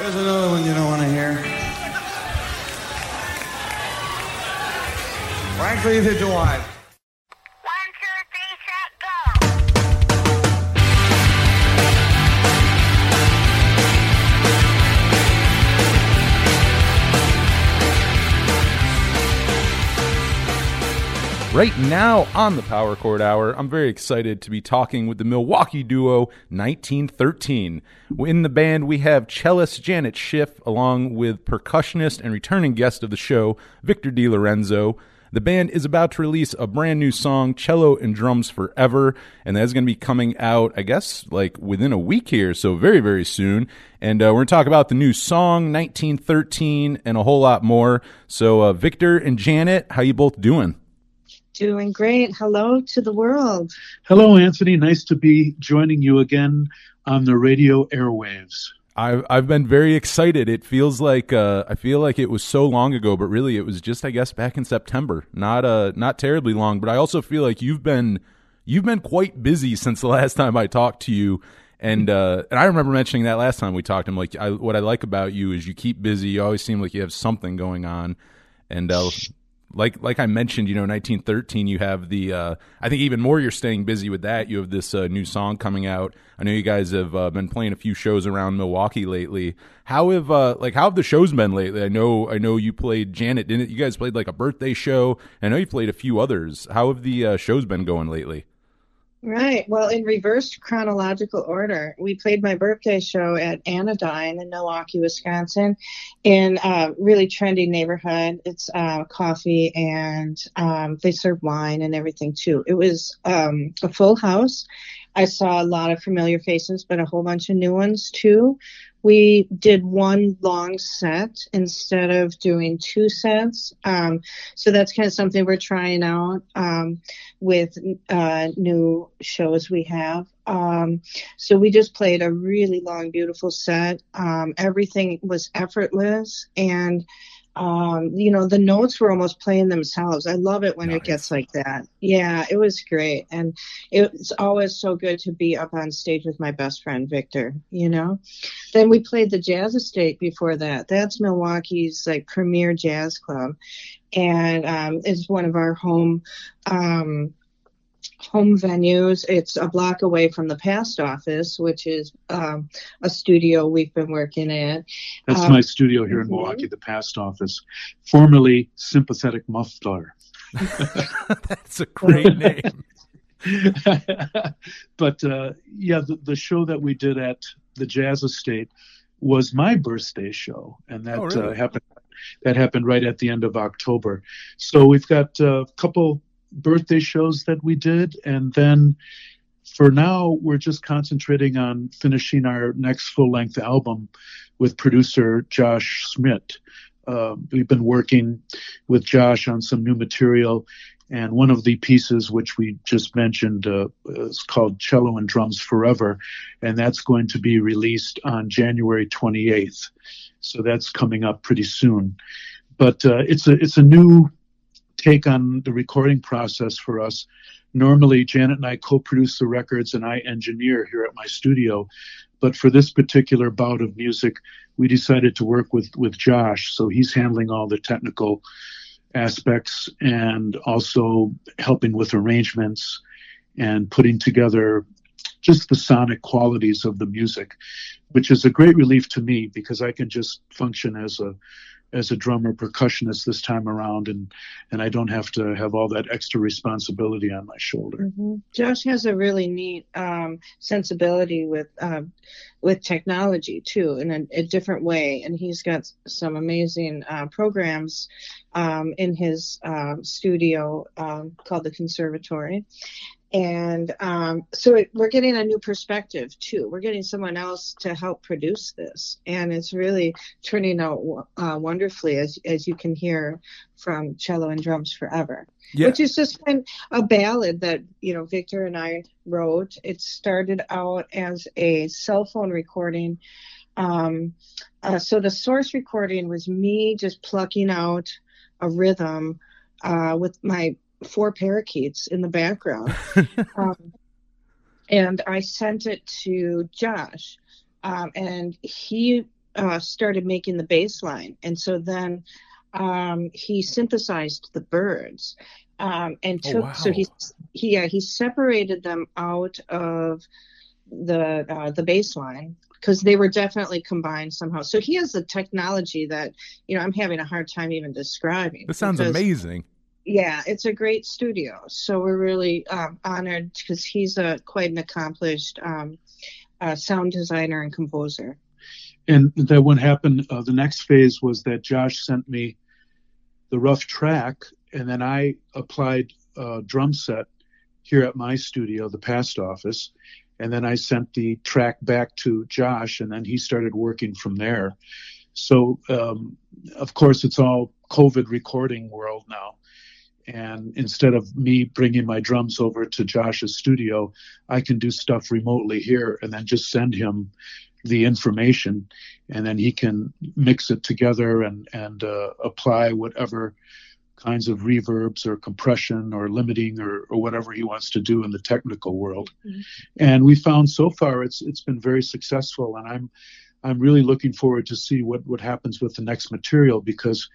There's another one you don't want to hear. Frankly, neither do I. Right now on the Power Chord Hour, I'm very excited to be talking with the Milwaukee duo 1913. In the band, we have cellist Janet Schiff, along with percussionist and returning guest of the show, Victor DeLorenzo. The band is about to release a brand new song, Cello and Drums Forever, and that's going to be coming out, I guess, like within a week here, so very, very soon. And uh, we're going to talk about the new song, 1913, and a whole lot more. So, uh, Victor and Janet, how you both doing? Doing great. Hello to the world. Hello, Anthony. Nice to be joining you again on the radio airwaves. I've I've been very excited. It feels like uh, I feel like it was so long ago, but really it was just I guess back in September. Not uh not terribly long, but I also feel like you've been you've been quite busy since the last time I talked to you. And uh, and I remember mentioning that last time we talked. I'm like, I, what I like about you is you keep busy. You always seem like you have something going on. And uh, like like I mentioned, you know, 1913. You have the. Uh, I think even more. You're staying busy with that. You have this uh, new song coming out. I know you guys have uh, been playing a few shows around Milwaukee lately. How have uh, like how have the shows been lately? I know I know you played Janet, didn't it? You guys played like a birthday show. I know you played a few others. How have the uh, shows been going lately? Right. Well, in reversed chronological order, we played my birthday show at Anodyne in Milwaukee, Wisconsin, in a really trendy neighborhood. It's uh, coffee and um, they serve wine and everything too. It was um, a full house. I saw a lot of familiar faces, but a whole bunch of new ones too. We did one long set instead of doing two sets. Um, so that's kind of something we're trying out um, with uh, new shows we have. Um, so we just played a really long, beautiful set. Um, everything was effortless and um, you know, the notes were almost playing themselves. I love it when Nice. it gets like that. Yeah, it was great. And it's always so good to be up on stage with my best friend, Victor, you know? Then we played the Jazz Estate before that. That's Milwaukee's like premier jazz club. And um, it's one of our home um, home venues. It's a block away from the past office, which is um, a studio we've been working at. That's Um, my studio here in mhm. Milwaukee, the past office, formerly Sympathetic Muffler. That's a great name. but uh, yeah, the, the show that we did at the Jazz Estate was my birthday show, and that Oh, really? uh, happened. That happened right at the end of October. So we've got a couple birthday shows that we did, and then for now we're just concentrating on finishing our next full-length album with producer Josh Schmidt. Uh, we've been working with Josh on some new material, and one of the pieces which we just mentioned uh, is called Cello and Drums Forever, and that's going to be released on January 28th. So that's coming up pretty soon. But uh, it's a it's a new take on the recording process for us. Normally, Janet and I co-produce the records, and I engineer here at my studio. But for this particular bout of music, we decided to work with with Josh. So he's handling all the technical aspects and also helping with arrangements and putting together just the sonic qualities of the music, which is a great relief to me because I can just function as a as a drummer percussionist this time around and and I don't have to have all that extra responsibility on my shoulder. hmm Josh has a really neat um, sensibility with um, with technology too, in a, a different way. And he's got some amazing uh, programs um, in his um, studio um, called the Conservatory. And um, so it, we're getting a new perspective too. We're getting someone else to help produce this, and it's really turning out uh, wonderfully, as as you can hear from Cello and Drums Forever Yeah. which is just been a ballad that you know Victor and I wrote. It started out as a cell phone recording. Um, uh, so the source recording was me just plucking out a rhythm uh, with my four parakeets in the background, um, and I sent it to Josh, um, and he uh, started making the bass line, and so then um, he synthesized the birds um, and Oh, took. wow. So he he yeah he separated them out of the uh, the bass line because they were definitely combined somehow. So he has a technology that you know I'm having a hard time even describing. This sounds amazing. Yeah, it's a great studio. So we're really um, honored because he's a quite an accomplished um, uh, sound designer and composer. and then what happened uh, the next phase was that josh sent me the rough track and then i applied a drum set here at my studio the past office and then i sent the track back to josh and then he started working from there so um, of course it's all covid recording world now and instead of me bringing my drums over to josh's studio i can do stuff remotely here and then just send him the information. And then he can mix it together and and uh, apply whatever kinds of reverbs or compression or limiting or, or whatever he wants to do in the technical world. Mhm. and we found so far it's it's been very successful. And i'm i'm really looking forward to see what what happens with the next material because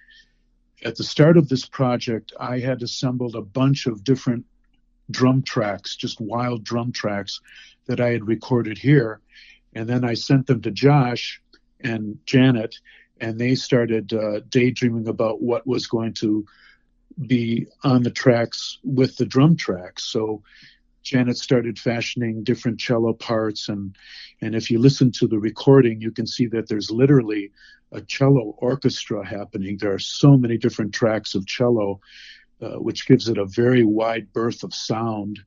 at the start of this project i had assembled a bunch of different drum tracks just wild drum tracks that i had recorded here and then I sent them to Josh and Janet, and they started uh, daydreaming about what was going to be on the tracks with the drum tracks. So Janet started fashioning different cello parts, and and if you listen to the recording, you can see that there's literally a cello orchestra happening. There are so many different tracks of cello, uh, which gives it a very wide berth of sound,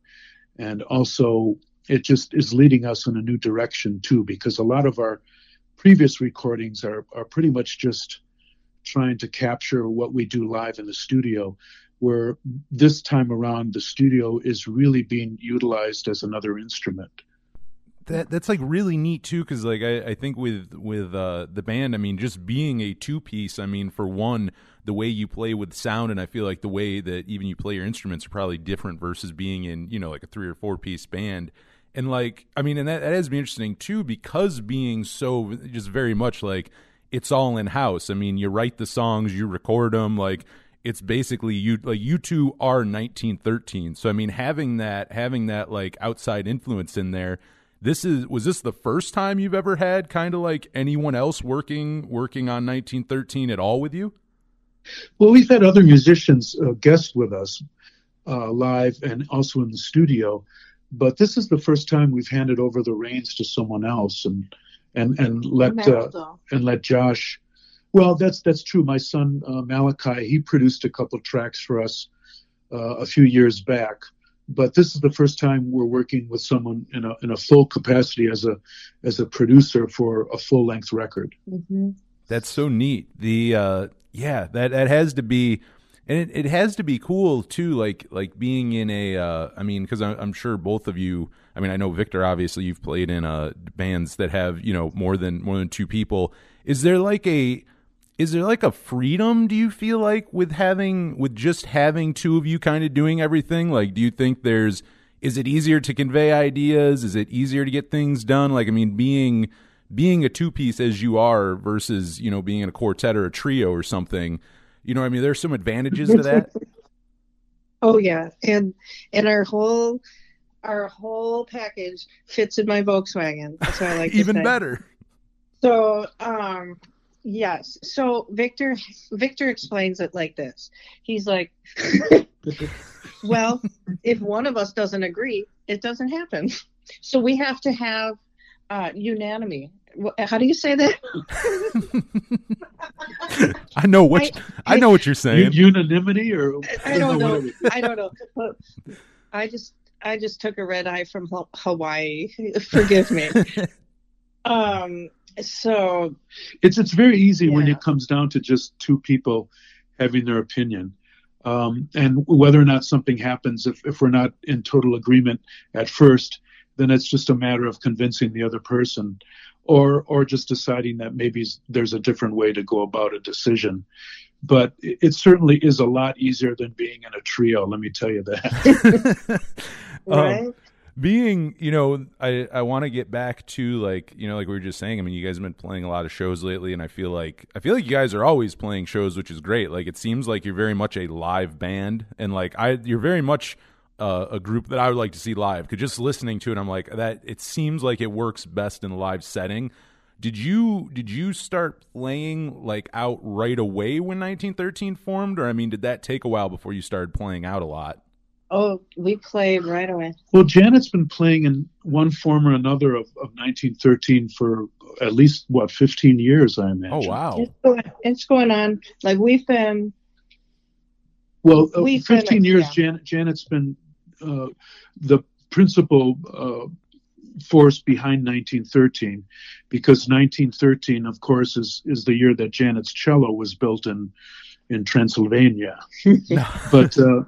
and also it just is leading us in a new direction too because a lot of our previous recordings are are pretty much just trying to capture what we do live in the studio where this time around the studio is really being utilized as another instrument That that's like really neat too, because like I, I think with with uh, the band, I mean, just being a two piece. I mean, for one, the way you play with sound, and I feel like the way that even you play your instruments are probably different versus being in you know like a three or four piece band. And like, I mean, and that, that has been interesting too, because being so just very much like it's all in house. I mean, you write the songs, you record them, like it's basically you like you two are 1913. So I mean, having that having that like outside influence in there. This is was this the first time you've ever had kind of like anyone else working working on 1913 at all with you? well we've had other musicians uh, guest with us uh, live and also in the studio but this is the first time we've handed over the reins to someone else and and and let uh, and let Josh. Well, that's that's true. My son uh, Malachi, he produced a couple tracks for us uh, a few years back, but this is the first time we're working with someone in a in a full capacity as a as a producer for a full length record. Mhm. That's so neat. The uh yeah, that that has to be and it, it has to be cool too like like being in a uh I mean cuz I'm sure both of you I mean I know Victor obviously you've played in uh bands that have, you know, more than more than two people. Is there like a is there like a freedom do you feel like with having with just having two of you kind of doing everything? Like do you think there's is it easier to convey ideas? Is it easier to get things done? Like i mean being being a two piece as you are versus you know being in a quartet or a trio or something you know i mean? There's some advantages to that. Oh yeah, and and our whole our whole package fits in my Volkswagen. That's what I like. even better. So, um, yes. So Victor Victor explains it like this. He's like, well, if one of us doesn't agree, it doesn't happen. So we have to have uh, unanimity. How do you say that? i know what I- I, know what you're saying unanimity, or I don't know. what it- I don't know. But I just I just took a red eye from Hawaii. Forgive me. Um. So it's it's very easy when it comes down to just two people having their opinion um, and whether or not something happens if, if we're not in total agreement at first then it's just a matter of convincing the other person or or just deciding that maybe there's a different way to go about a decision but it, certainly is a lot easier than being in a trio let me tell you that Um, right. Being you know i i want to get back to like you know like we were just saying i mean you guys have been playing a lot of shows lately and i feel like i feel like you guys are always playing shows which is great. Like it seems like you're very much a live band and like i you're very much uh, a group that i would like to see live. Because just listening to it i'm like that it seems like it works best in a live setting. Did you did you start playing like out right away when 1913 formed? Or i mean did that take a while before you started playing out a lot Oh, we played right away. Well, Janet's been playing in one form or another of, of 1913 for at least what 15 years, I imagine. oh wow It's going, it's going on. Like we've been, Well, uh, We've been- 15 years, yeah. Janet, Janet's been uh, the principal uh, force behind 1913 because 1913, of course, is, is the year that Janet's cello was built in, in Transylvania. but uh,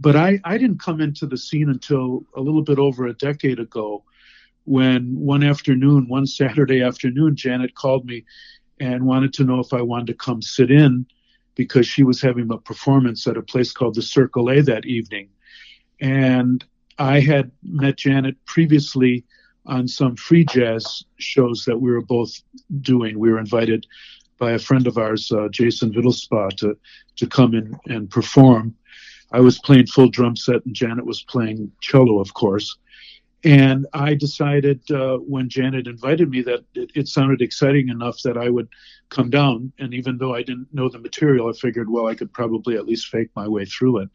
but I, I didn't come into the scene until a little bit over a decade ago when one afternoon, one Saturday afternoon, Janet called me and wanted to know if I wanted to come sit in because she was having a performance at a place called the Circle A that evening. And I had met Janet previously on some free jazz shows that we were both doing. We were invited by a friend of ours, uh, Jason Vittelspa, to, to come in and perform. I was playing full drum set and Janet was playing cello, of course. And I decided uh, when Janet invited me that it, it sounded exciting enough that I would come down. And even though I didn't know the material, I figured, well, I could probably at least fake my way through it.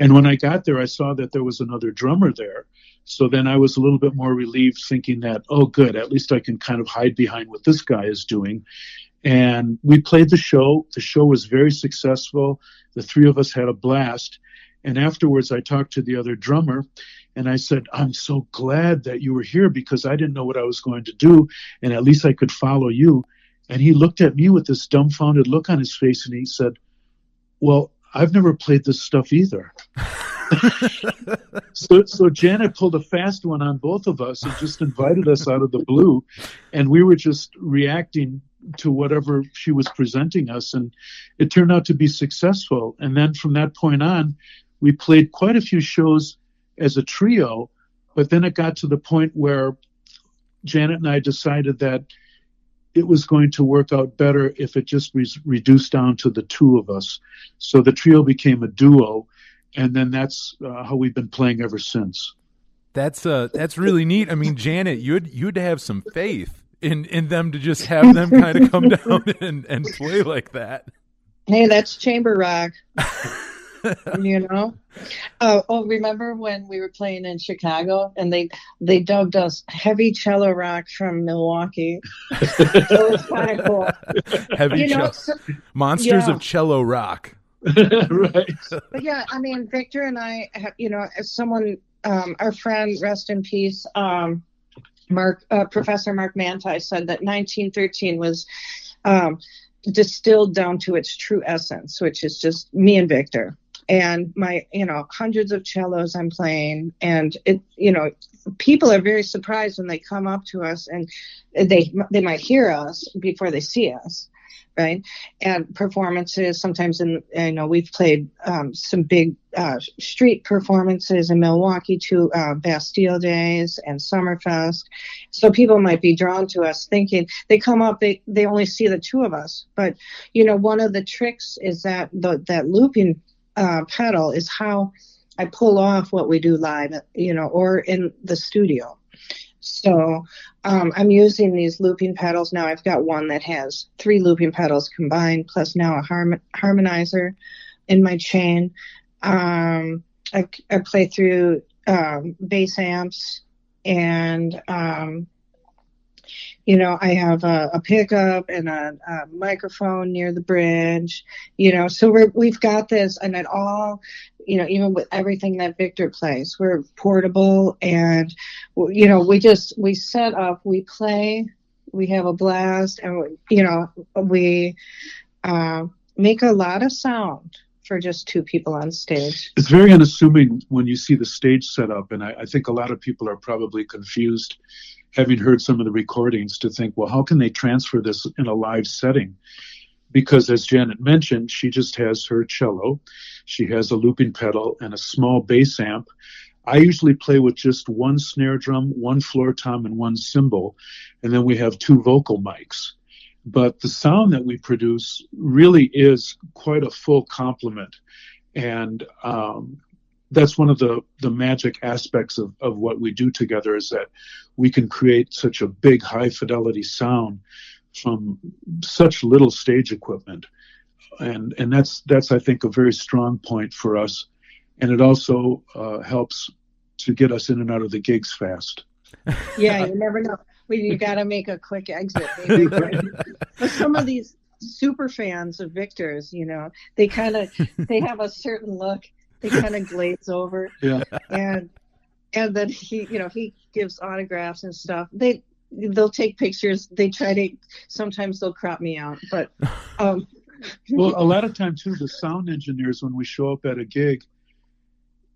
And when I got there, I saw that there was another drummer there. So then I was a little bit more relieved, thinking that, oh, good, at least I can kind of hide behind what this guy is doing. And we played the show. The show was very successful. The three of us had a blast. And afterwards, I talked to the other drummer and I said, I'm so glad that you were here because I didn't know what I was going to do. And at least I could follow you. And he looked at me with this dumbfounded look on his face and he said, Well, I've never played this stuff either. so, so Janet pulled a fast one on both of us and just invited us out of the blue, and we were just reacting to whatever she was presenting us, and it turned out to be successful. And then from that point on, we played quite a few shows as a trio, but then it got to the point where Janet and I decided that it was going to work out better if it just was reduced down to the two of us. So the trio became a duo, and then that's uh, how we've been playing ever since. That's uh that's really neat. I mean, Janet, you'd you'd have some faith in in them to just have them kind of come down and and play like that. Hey, that's chamber rock. you know. Uh, oh, remember when we were playing in Chicago and they they dubbed us heavy cello rock from Milwaukee. it was kind of cool. Heavy You know, cello- so, monsters yeah. of cello rock. right. but yeah, I mean, Victor and I have, you know, as someone, um, our friend, rest in peace, um, Mark, uh, Professor Mark Manti said that 1913 was um, distilled down to its true essence, which is just me and Victor. And my, you know, hundreds of cellos I'm playing, and it, you know, people are very surprised when they come up to us and they they might hear us before they see us, right? and performances. Sometimes in you know we've played um, some big uh, street performances in Milwaukee to uh, Bastille Days and Summerfest. So people might be drawn to us, thinking they come up, they they only see the two of us. But you know one of the tricks is that the that looping uh, pedal is how I pull off what we do live, you know, or in the studio. So um, I'm using these looping pedals now. I've got one that has three looping pedals combined, plus now a harm- harmonizer in my chain. Um, I, I play through um, bass amps, and um, you know I have a, a pickup and a, a microphone near the bridge. You know, so we're, we've got this, and it all you know, even with everything that Victor plays, we're portable and, you know, we just, we set up, we play, we have a blast and, we, you know, we uh, make a lot of sound for just two people on stage. It's very unassuming when you see the stage set up, and I, I think a lot of people are probably confused, having heard some of the recordings, to think, well, how can they transfer this in a live setting? Because as Janet mentioned, she just has her cello, she has a looping pedal and a small bass amp. I usually play with just one snare drum, one floor tom, and one cymbal, and then we have two vocal mics. But the sound that we produce really is quite a full complement, and um, that's one of the the magic aspects of, of what we do together is that we can create such a big high fidelity sound from such little stage equipment and and that's that's I think a very strong point for us, and it also uh, helps to get us in and out of the gigs fast. Yeah, you never know. We you got to make a quick exit. but some of these super fans of Victor's, you know, they kind of they have a certain look. They kind of glaze over, Yeah, and and then he, you know, he gives autographs and stuff. They they'll take pictures. They try to. Sometimes they'll crop me out, but um, well, a lot of times too, the sound engineers when we show up at a gig,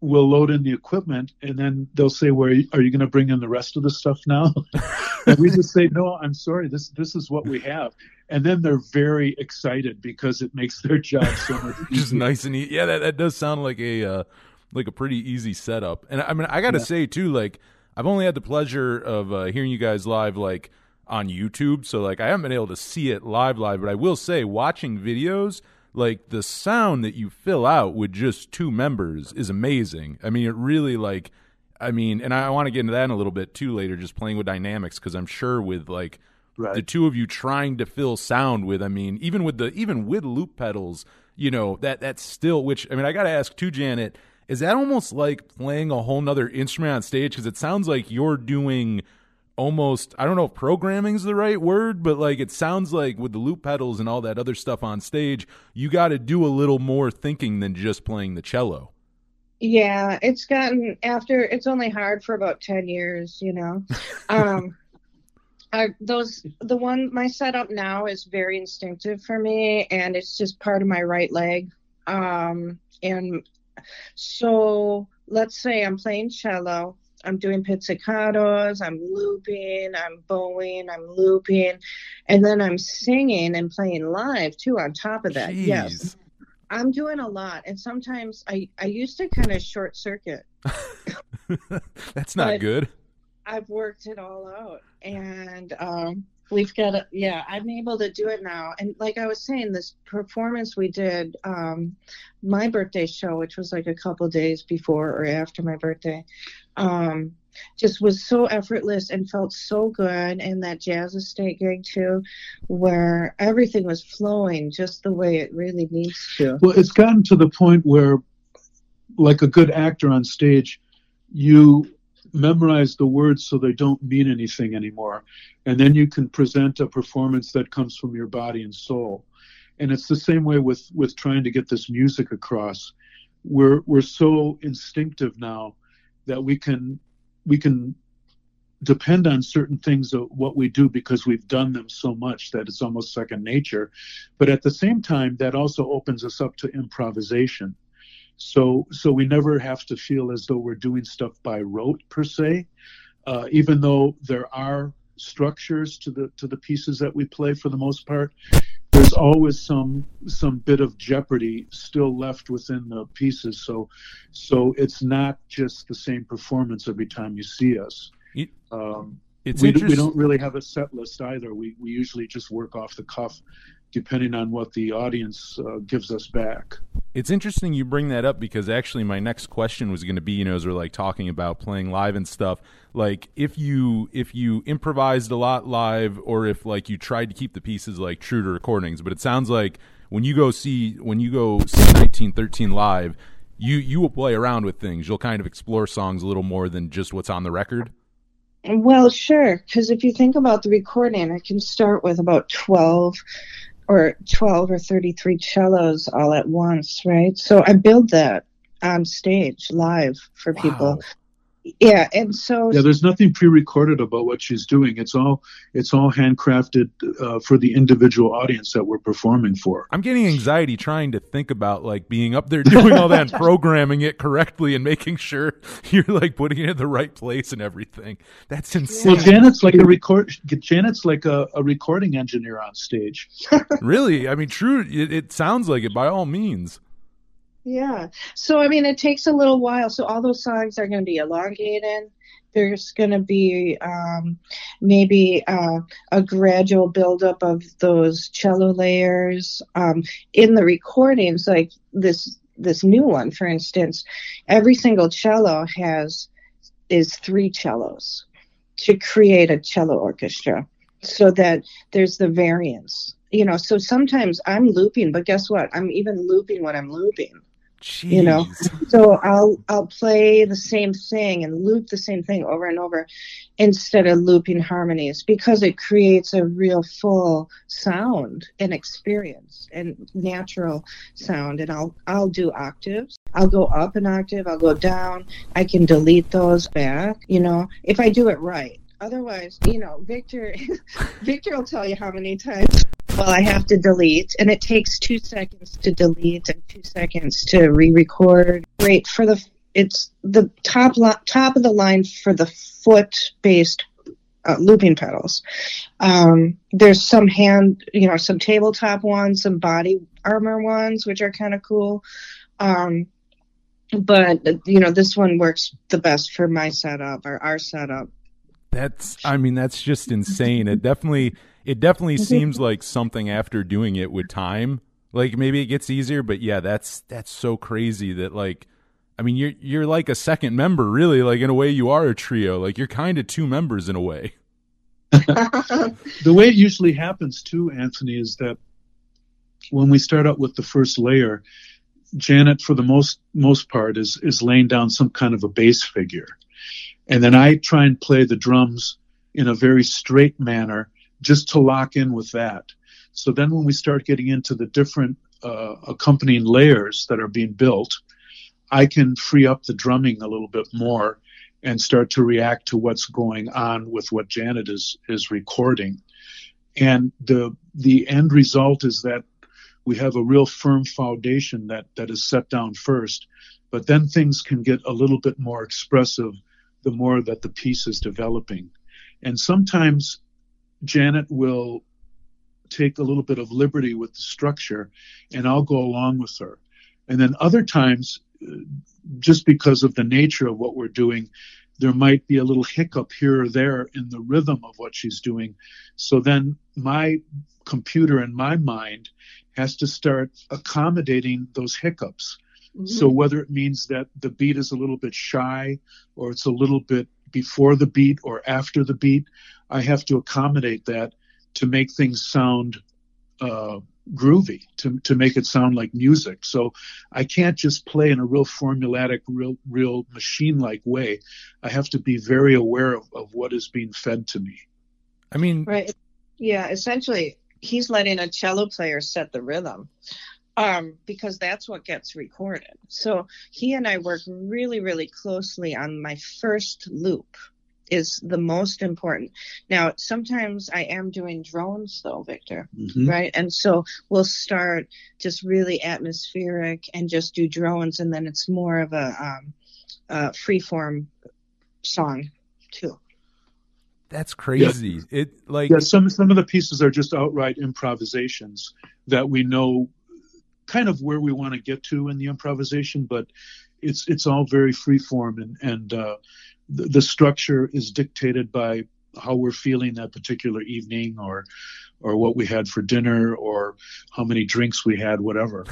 will load in the equipment, and then they'll say, "Where are you going to bring in the rest of the stuff now?" and we just say, "No, I'm sorry. This this is what we have." And then they're very excited because it makes their job so much easier. just nice and easy. Yeah, that, that does sound like a uh, like a pretty easy setup. And I mean, I got to Yeah. say too, like I've only had the pleasure of uh, hearing you guys live, like on YouTube. So like I haven't been able to see it live, live. But I will say, watching videos, like the sound that you fill out with just two members is amazing. I mean, it really like. I mean, and I want to get into that in a little bit too later, just playing with dynamics because I'm sure with like Right. the two of you trying to fill sound with i mean even with the even with loop pedals you know that that's still which i mean i gotta ask too janet is that almost like playing a whole nother instrument on stage because it sounds like you're doing almost i don't know if programming is the right word but like it sounds like with the loop pedals and all that other stuff on stage you got to do a little more thinking than just playing the cello Yeah, it's gotten after it's only hard for about 10 years, you know. Um I those the one my setup now is very instinctive for me and it's just part of my right leg. Um and so let's say I'm playing cello, I'm doing pizzicatos, I'm looping, I'm bowing, I'm looping, and then I'm singing and playing live too on top of that. Yes. I'm doing a lot, and sometimes I I used to kind of short circuit. that's not good I've worked it all out, and um, we've got a yeah. I'm able to do it now, and like I was saying, this performance we did, um, my birthday show, which was like a couple days before or after my birthday, um, just was so effortless and felt so good. And that jazz estate gig too, where everything was flowing just the way it really needs to. Well, it's gotten to the point where, like a good actor on stage, you memorize the words so they don't mean anything anymore. And then you can present a performance that comes from your body and soul. And it's the same way with, with trying to get this music across. We're, we're so instinctive now that we can, we can depend on certain things of what we do because we've done them so much that it's almost second nature. But at the same time, that also opens us up to improvisation. So, so we never have to feel as though we're doing stuff by rote per se, uh, even though there are structures to the to the pieces that we play for the most part. There's always some some bit of jeopardy still left within the pieces. So, so it's not just the same performance every time you see us. Um, it's we, we don't really have a set list either. We we usually just work off the cuff, depending on what the audience uh, gives us back. It's interesting you bring that up because actually my next question was going to be, you know, as we're like talking about playing live and stuff, like if you if you improvised a lot live or if like you tried to keep the pieces like true to recordings, but it sounds like when you go see when you go see 1913 live, you you will play around with things. You'll kind of explore songs a little more than just what's on the record. Well, sure, because if you think about the recording, I can start with about 12 or 12 or 33 cellos all at once, right? So I build that on stage live for people. Wow. Yeah, and so Yeah, there's nothing pre-recorded about what she's doing. It's all it's all handcrafted uh, for the individual audience that we're performing for. I'm getting anxiety trying to think about like being up there doing all that and programming it correctly and making sure you're like putting it in the right place and everything. That's insane. Well, Janet's like a record. Janet's like a, a recording engineer on stage. really? I mean, true. It, it sounds like it by all means. Yeah. So I mean, it takes a little while. So all those songs are going to be elongated. There's going to be um, maybe uh, a gradual buildup of those cello layers um, in the recordings. Like this this new one, for instance, every single cello has is three cellos to create a cello orchestra, so that there's the variance. You know, so sometimes I'm looping, but guess what? I'm even looping when I'm looping Jeez. you know so i'll i'll play the same thing and loop the same thing over and over instead of looping harmonies because it creates a real full sound and experience and natural sound. And i'll i'll do octaves. I'll go up an octave. I'll go down. I can delete those back you know if i do it right. Otherwise you know victor victor will tell you how many times well, I have to delete, and it takes two seconds to delete and two seconds to re-record. Great for the it's the top li- top of the line for the foot-based uh, looping pedals. Um, there's some hand, you know, some tabletop ones, some body armor ones, which are kind of cool. Um, but you know, this one works the best for my setup or our setup. That's I mean that's just insane. It definitely it definitely mm-hmm. seems like something after doing it with time. Like maybe it gets easier, but yeah, that's that's so crazy that like I mean you're you're like a second member really, like in a way you are a trio. Like you're kind of two members in a way. The way it usually happens too, Anthony, is that when we start out with the first layer, Janet, for the most most part, is is laying down some kind of a bass figure, and then I try and play the drums in a very straight manner, just to lock in with that. So then, when we start getting into the different uh, accompanying layers that are being built, I can free up the drumming a little bit more and start to react to what's going on with what Janet is is recording. And the the end result is that we have a real firm foundation that that is set down first, but then things can get a little bit more expressive the more that the piece is developing. And sometimes Janet will take a little bit of liberty with the structure and I'll go along with her. And then other times, uh, just because of the nature of what we're doing, there might be a little hiccup here or there in the rhythm of what she's doing. So then my computer and my mind has to start accommodating those hiccups. So whether it means that the beat is a little bit shy or it's a little bit before the beat or after the beat, I have to accommodate that to make things sound uh, groovy, to, to make it sound like music. So I can't just play in a real formulatic, real, real machine like way. I have to be very aware of, of what is being fed to me. I mean, Right. Yeah, essentially, he's letting a cello player set the rhythm um, because that's what gets recorded. So he and I work really, really closely on my first loop is the most important. Now, sometimes I am doing drones though, Victor, Mhm. right? And so we'll start just really atmospheric and just do drones, and then it's more of a um, uh, free form song too. that's crazy. It like Yeah, some some of the pieces are just outright improvisations that we know kind of where we want to get to in the improvisation, but it's it's all very free form and and uh, the, the structure is dictated by how we're feeling that particular evening or or what we had for dinner or how many drinks we had whatever.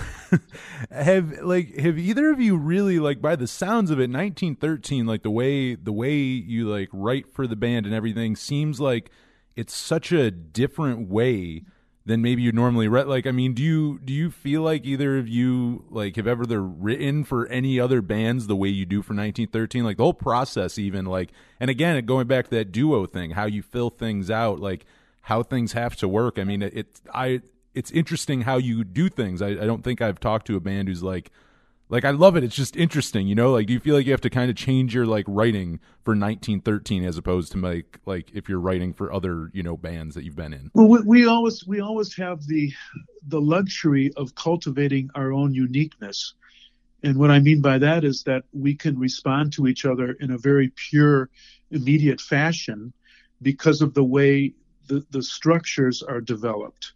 Have like have either of you really like by the sounds of it 1913 like the way the way you like write for the band and everything seems like it's such a different way than maybe you normally write like i mean do you do you feel like either of you like have ever written for any other bands the way you do for 1913 like the whole process even like and again going back to that duo thing how you fill things out like how things have to work. I mean it, it i it's interesting how you do things. I, I don't think I've talked to a band who's like, like I love it. It's just interesting, you know. Like, do you feel like you have to kind of change your like writing for 1913 as opposed to like like if you're writing for other you know bands that you've been in? Well, we, we always we always have the the luxury of cultivating our own uniqueness, and what I mean by that is that we can respond to each other in a very pure, immediate fashion because of the way the, the structures are developed.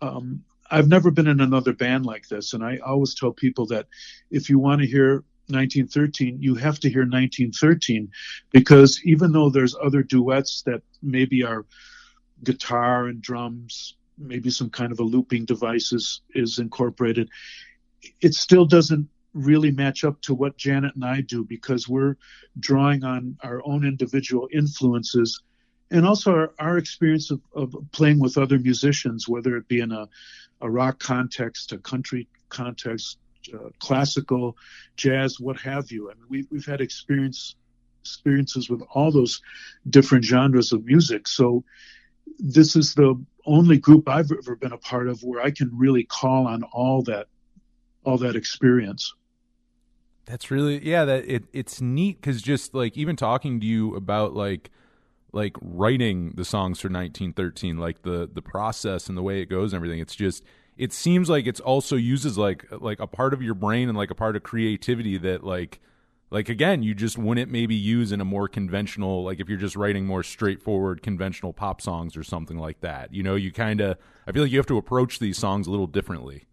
Um, I've never been in another band like this, and I always tell people that if you want to hear 1913, you have to hear 1913 because even though there's other duets that maybe are guitar and drums, maybe some kind of a looping device is, is incorporated, it still doesn't really match up to what Janet and I do because we're drawing on our own individual influences and also our, our experience of, of playing with other musicians, whether it be in a, a rock context, a country context, uh, classical, jazz, what have you. I mean, we've, we've had experience experiences with all those different genres of music. So this is the only group I've ever been a part of where I can really call on all that all that experience. That's really yeah. That it it's neat because just like even talking to you about like like writing the songs for 1913, like the the process and the way it goes and everything. It's just it seems like it's also uses like like a part of your brain and like a part of creativity that like like again you just wouldn't maybe use in a more conventional like if you're just writing more straightforward conventional pop songs or something like that you know you kind of i feel like you have to approach these songs a little differently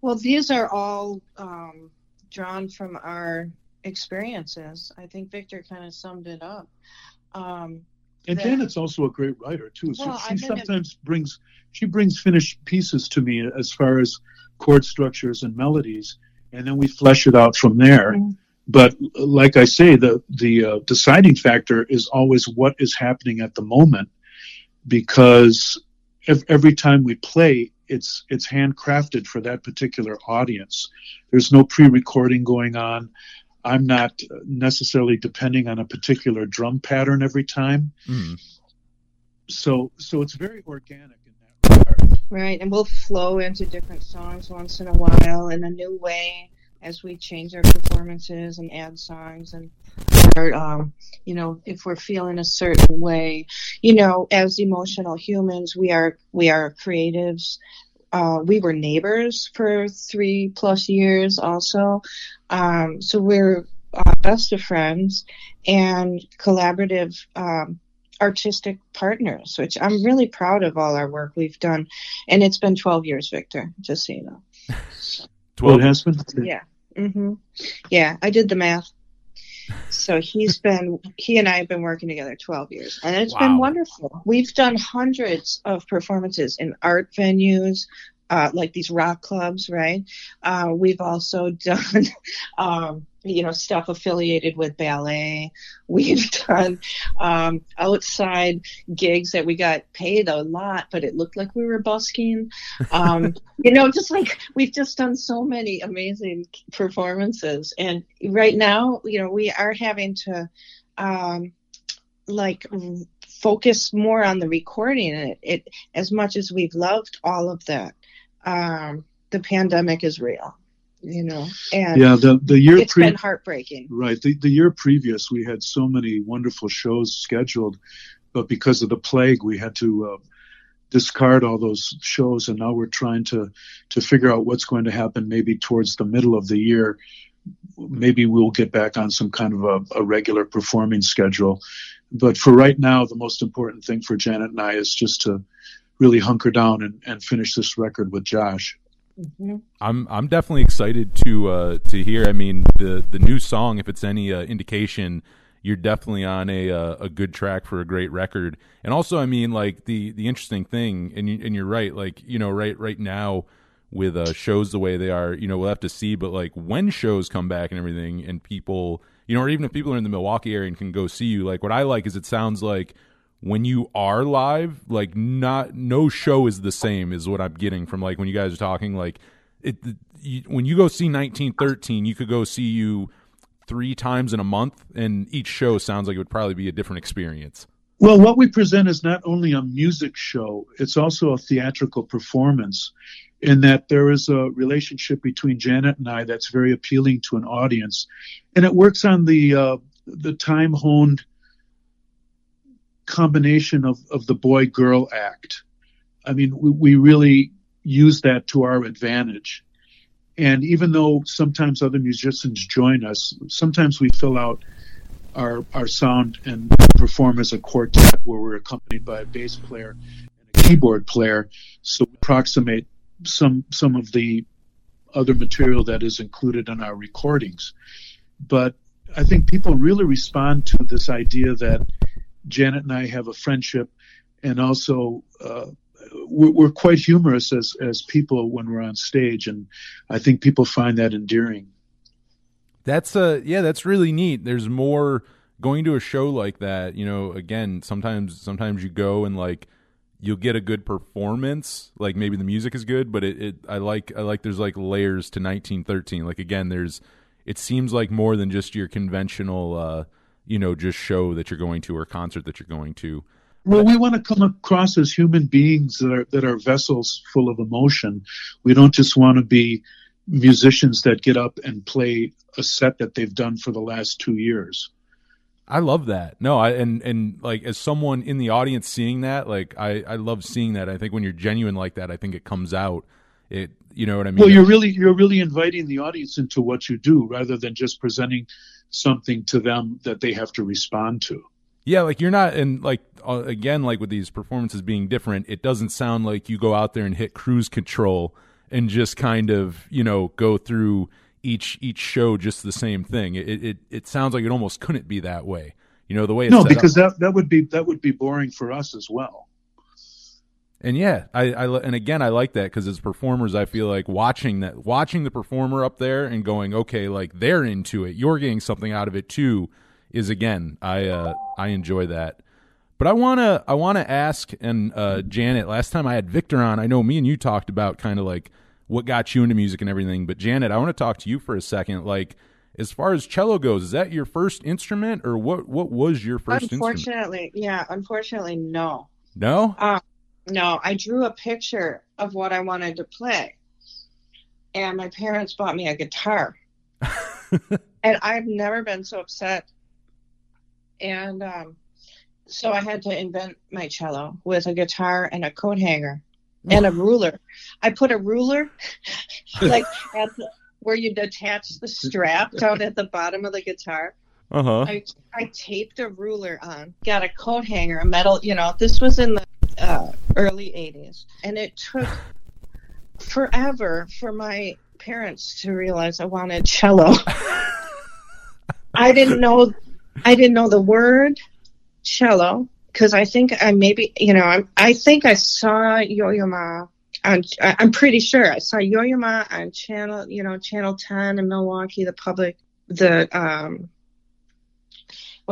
Well, these are all um, drawn from our experiences. I think Victor kind of summed it up. Um, And that- Janet's also a great writer too. So Well, she I've been in- sometimes brings she brings finished pieces to me as far as chord structures and melodies, and then we flesh it out from there. Mhm. But like I say, the the uh, deciding factor is always what is happening at the moment, because ev- every time we play, it's it's handcrafted for that particular audience. There's no pre-recording going on. I'm not necessarily depending on a particular drum pattern every time Mm. so so it's very organic in that regard. Right, and we'll flow into different songs once in a while in a new way as we change our performances and add songs and or, um, you know if we're feeling a certain way you know as emotional humans we are we are creatives uh, we were neighbors for three plus years also um, so we're uh, best of friends and collaborative um, artistic partners, which I'm really proud of all our work we've done. And it's been 12 years, Victor, just so you know. Twelve. it has been. Yeah. hmm Yeah, I did the math. So he's been, he and I have been working together 12 years, and it's been wonderful. We've done hundreds of performances in art venues, uh, like these rock clubs, right? Uh, we've also done, um, you know, stuff affiliated with ballet. We've done um, outside gigs that we got paid a lot, but it looked like we were busking. Um, you know, just like we've just done so many amazing performances, and right now, you know, we are having to um, like focus more on the recording. It, it as much as we've loved all of that, um, the pandemic is real, you know, and Yeah, the the year it's pre been heartbreaking. right the, the year previous we had so many wonderful shows scheduled, but because of the plague we had to uh, discard all those shows, and now we're trying to to figure out what's going to happen maybe towards the middle of the year. Maybe we'll get back on some kind of a, a regular performing schedule. But for right now, the most important thing for Janet and I is just to really hunker down and, and finish this record with Josh. Hmm I'm I'm definitely excited to uh, to hear. I mean, the the new song, if it's any uh, indication, you're definitely on a uh, a good track for a great record. And also, I mean, like the the interesting thing, and you, and you're right. Like you know, right right now with uh, shows the way they are, you know, we'll have to see. But like when shows come back and everything, and people, you know, or even if people are in the Milwaukee area and can go see you, like what I like is it sounds like when you are live, like not no show is the same is what I'm getting from like when you guys are talking. Like it, you, when you go see 1913, you could go see you three times in a month, and each show sounds like it would probably be a different experience. Well, what we present is not only a music show, it's also a theatrical performance, in that there is a relationship between Janet and I that's very appealing to an audience. And it works on the, uh, the time honed combination of, of the boy girl act. I mean, we, we really use that to our advantage. And even though sometimes other musicians join us, sometimes we fill out our our sound and perform as a quartet where we're accompanied by a bass player and a keyboard player, so we approximate some some of the other material that is included in our recordings. But I think people really respond to this idea that Janet and I have a friendship, and also uh, we're, we're quite humorous as as people when we're on stage, and I think people find that endearing. That's uh yeah, that's really neat. There's more going to a show like that, you know, again, sometimes sometimes you go and like you'll get a good performance, like maybe the music is good, but it, it I like I like there's like layers to 1913. Like again, there's it seems like more than just your conventional uh you know, just show that you're going to or concert that you're going to. Well, we want to come across as human beings that are that are vessels full of emotion. We don't just want to be musicians that get up and play a set that they've done for the last two years. I love that. No, I and and like as someone in the audience seeing that, like I I love seeing that. I think when you're genuine like that, I think it comes out. It you know what I mean? Well, you're really you're really inviting the audience into what you do rather than just presenting something to them that they have to respond to. Yeah, like you're not, and like uh, again, like with these performances being different, it doesn't sound like you go out there and hit cruise control and just kind of you know go through each each show just the same thing. It it it sounds like it almost couldn't be that way. You know the way it's No, because up. that that would be that would be boring for us as well. And yeah, I, I and again I like that because as performers, I feel like watching that, watching the performer up there and going, okay, like they're into it. You're getting something out of it too. Is again, I uh, I enjoy that. But I wanna I wanna ask and uh, Janet. Last time I had Victor on, I know me and you talked about kind of like what got you into music and everything. But Janet, I want to talk to you for a second. Like as far as cello goes, is that your first instrument or what? What was your first instrument? Unfortunately, yeah, unfortunately, no. No. Uh, no, I drew a picture of what I wanted to play. And my parents bought me a guitar. and I've never been so upset. And um, so I had to invent my cello with a guitar and a coat hanger and a ruler. I put a ruler like at the, where you detach the strap down at the bottom of the guitar. Uh huh. I, I taped a ruler on, got a coat hanger, a metal, you know, this was in the uh, early 80s. And it took forever for my parents to realize I wanted cello. I didn't know, I didn't know the word cello because I think I maybe, you know, I, I think I saw Yo-Yo Ma on, I'm pretty sure I saw Yo-Yo Ma on channel, you know, channel 10 in Milwaukee, the public, the, um,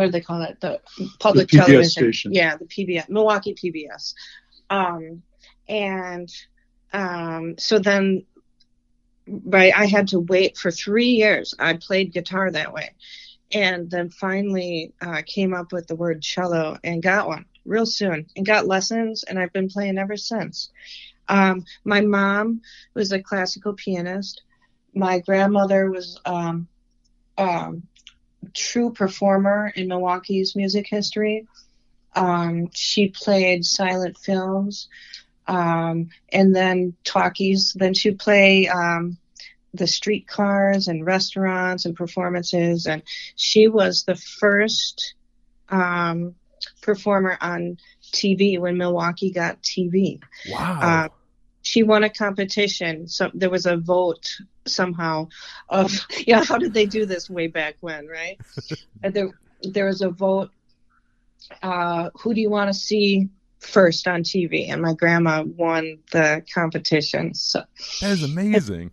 what do they call it? The public The television. station. Yeah, the PBS, Milwaukee PBS. Um, and um, so then, right, I had to wait for three years. I played guitar that way. And then finally uh, came up with the word cello and got one real soon and got lessons. And I've been playing ever since. Um, my mom was a classical pianist. My grandmother was um, um, true performer in Milwaukee's music history. Um, she played silent films um, and then talkies. Then she'd play um, the streetcars and restaurants and performances. And she was the first um, performer on TV when Milwaukee got TV Wow. uh, she won a competition. So there was a vote somehow of yeah. How did they do this way back when, right? And there there was a vote. Uh, who do you want to see first on TV? And my grandma won the competition. So that is amazing.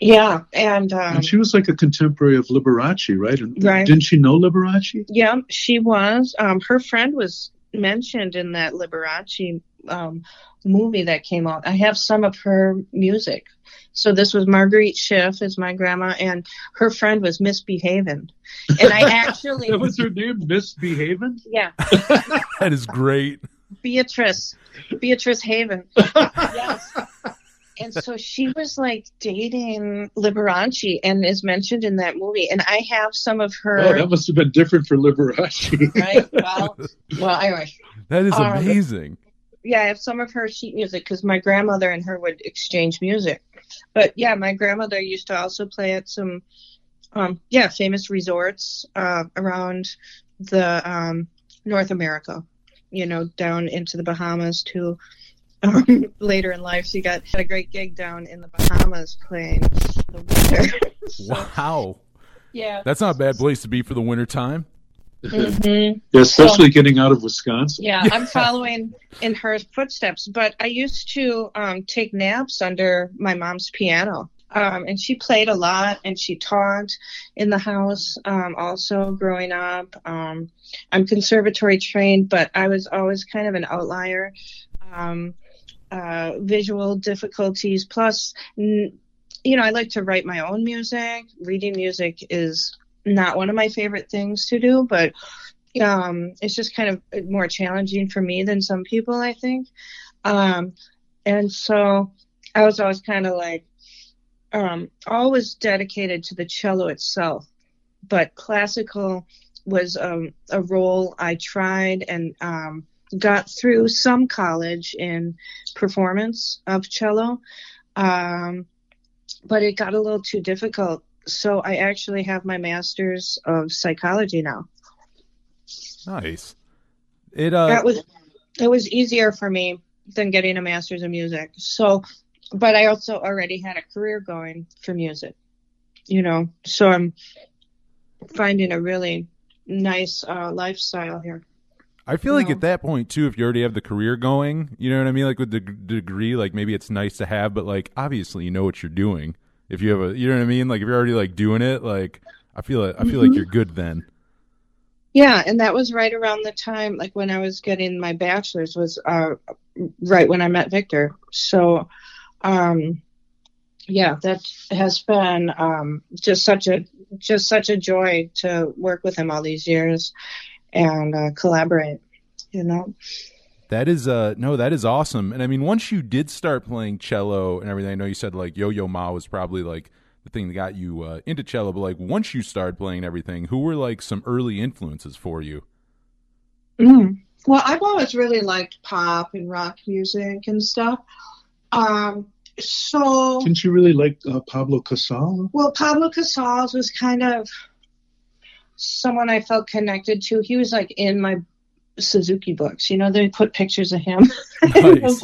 yeah, and um, and she was like a contemporary of Liberace, right? And Right. Didn't she know Liberace? Yeah, she was. Um, her friend was mentioned in that Liberace um, movie that came out. I have some of her music. So this was Marguerite Schiff is my grandma, and her friend was Misbehaving. And I actually, That was her name, Misbehaving. yeah, That is great. Beatrice, Beatrice Haven. yes. And so she was like dating Liberace and is mentioned in that movie. And I have some of her. Oh, that must have been different for Liberace. right? Well, well, anyway. That is Um, amazing. Yeah, I have some of her sheet music because my grandmother and her would exchange music. But yeah, my grandmother used to also play at some, um, yeah, famous resorts uh, around the um, North America. You know, down into the Bahamas too. um, later in life. She got a great gig down in the Bahamas playing the winter. So, Wow. yeah. That's not a bad place to be for the winter time. Mhm. Yeah, especially getting out of Wisconsin. Yeah, I'm following in her footsteps. But I used to um, take naps under my mom's piano. Um, and she played a lot and she taught in the house um, also growing up. Um, I'm conservatory trained, but I was always kind of an outlier. Um, uh, visual difficulties, plus, n- you know, I like to write my own music. Reading music is not one of my favorite things to do, but um, it's just kind of more challenging for me than some people, I think. Um, and so I was always kind of like, um, always dedicated to the cello itself, but classical was um, a role I tried and um, got through some college in performance of cello. Um, but it got a little too difficult. So I actually have my master's of psychology now. Nice. It uh that was it was easier for me than getting a master's of music. So, but I also already had a career going for music, you know. So I'm finding a really nice uh, lifestyle here. I feel like No. at that point too, if you already have the career going, you know what I mean. Like with the g- degree, like maybe it's nice to have, but like obviously you know what you're doing. If you have a, you know what I mean. Like if you're already like doing it, like I feel like I feel like you're good then. Yeah, and that was right around the time, like when I was getting my bachelor's, was uh, right when I met Victor. So, um, yeah, that has been um, just such a just such a joy to work with him all these years and uh, collaborate. You know, That is uh no, that is awesome. And I mean, once you did start playing cello and everything, I know you said like Yo Yo Ma was probably like the thing that got you uh, into cello, but like once you started playing everything, who were like some early influences for you? Mm. Well, I've always really liked pop and rock music and stuff. Um, so, Didn't you really like uh, Pablo Casals? well, Pablo Casals was kind of someone I felt connected to. He was like in my Suzuki books. You know, they put pictures of him. Nice.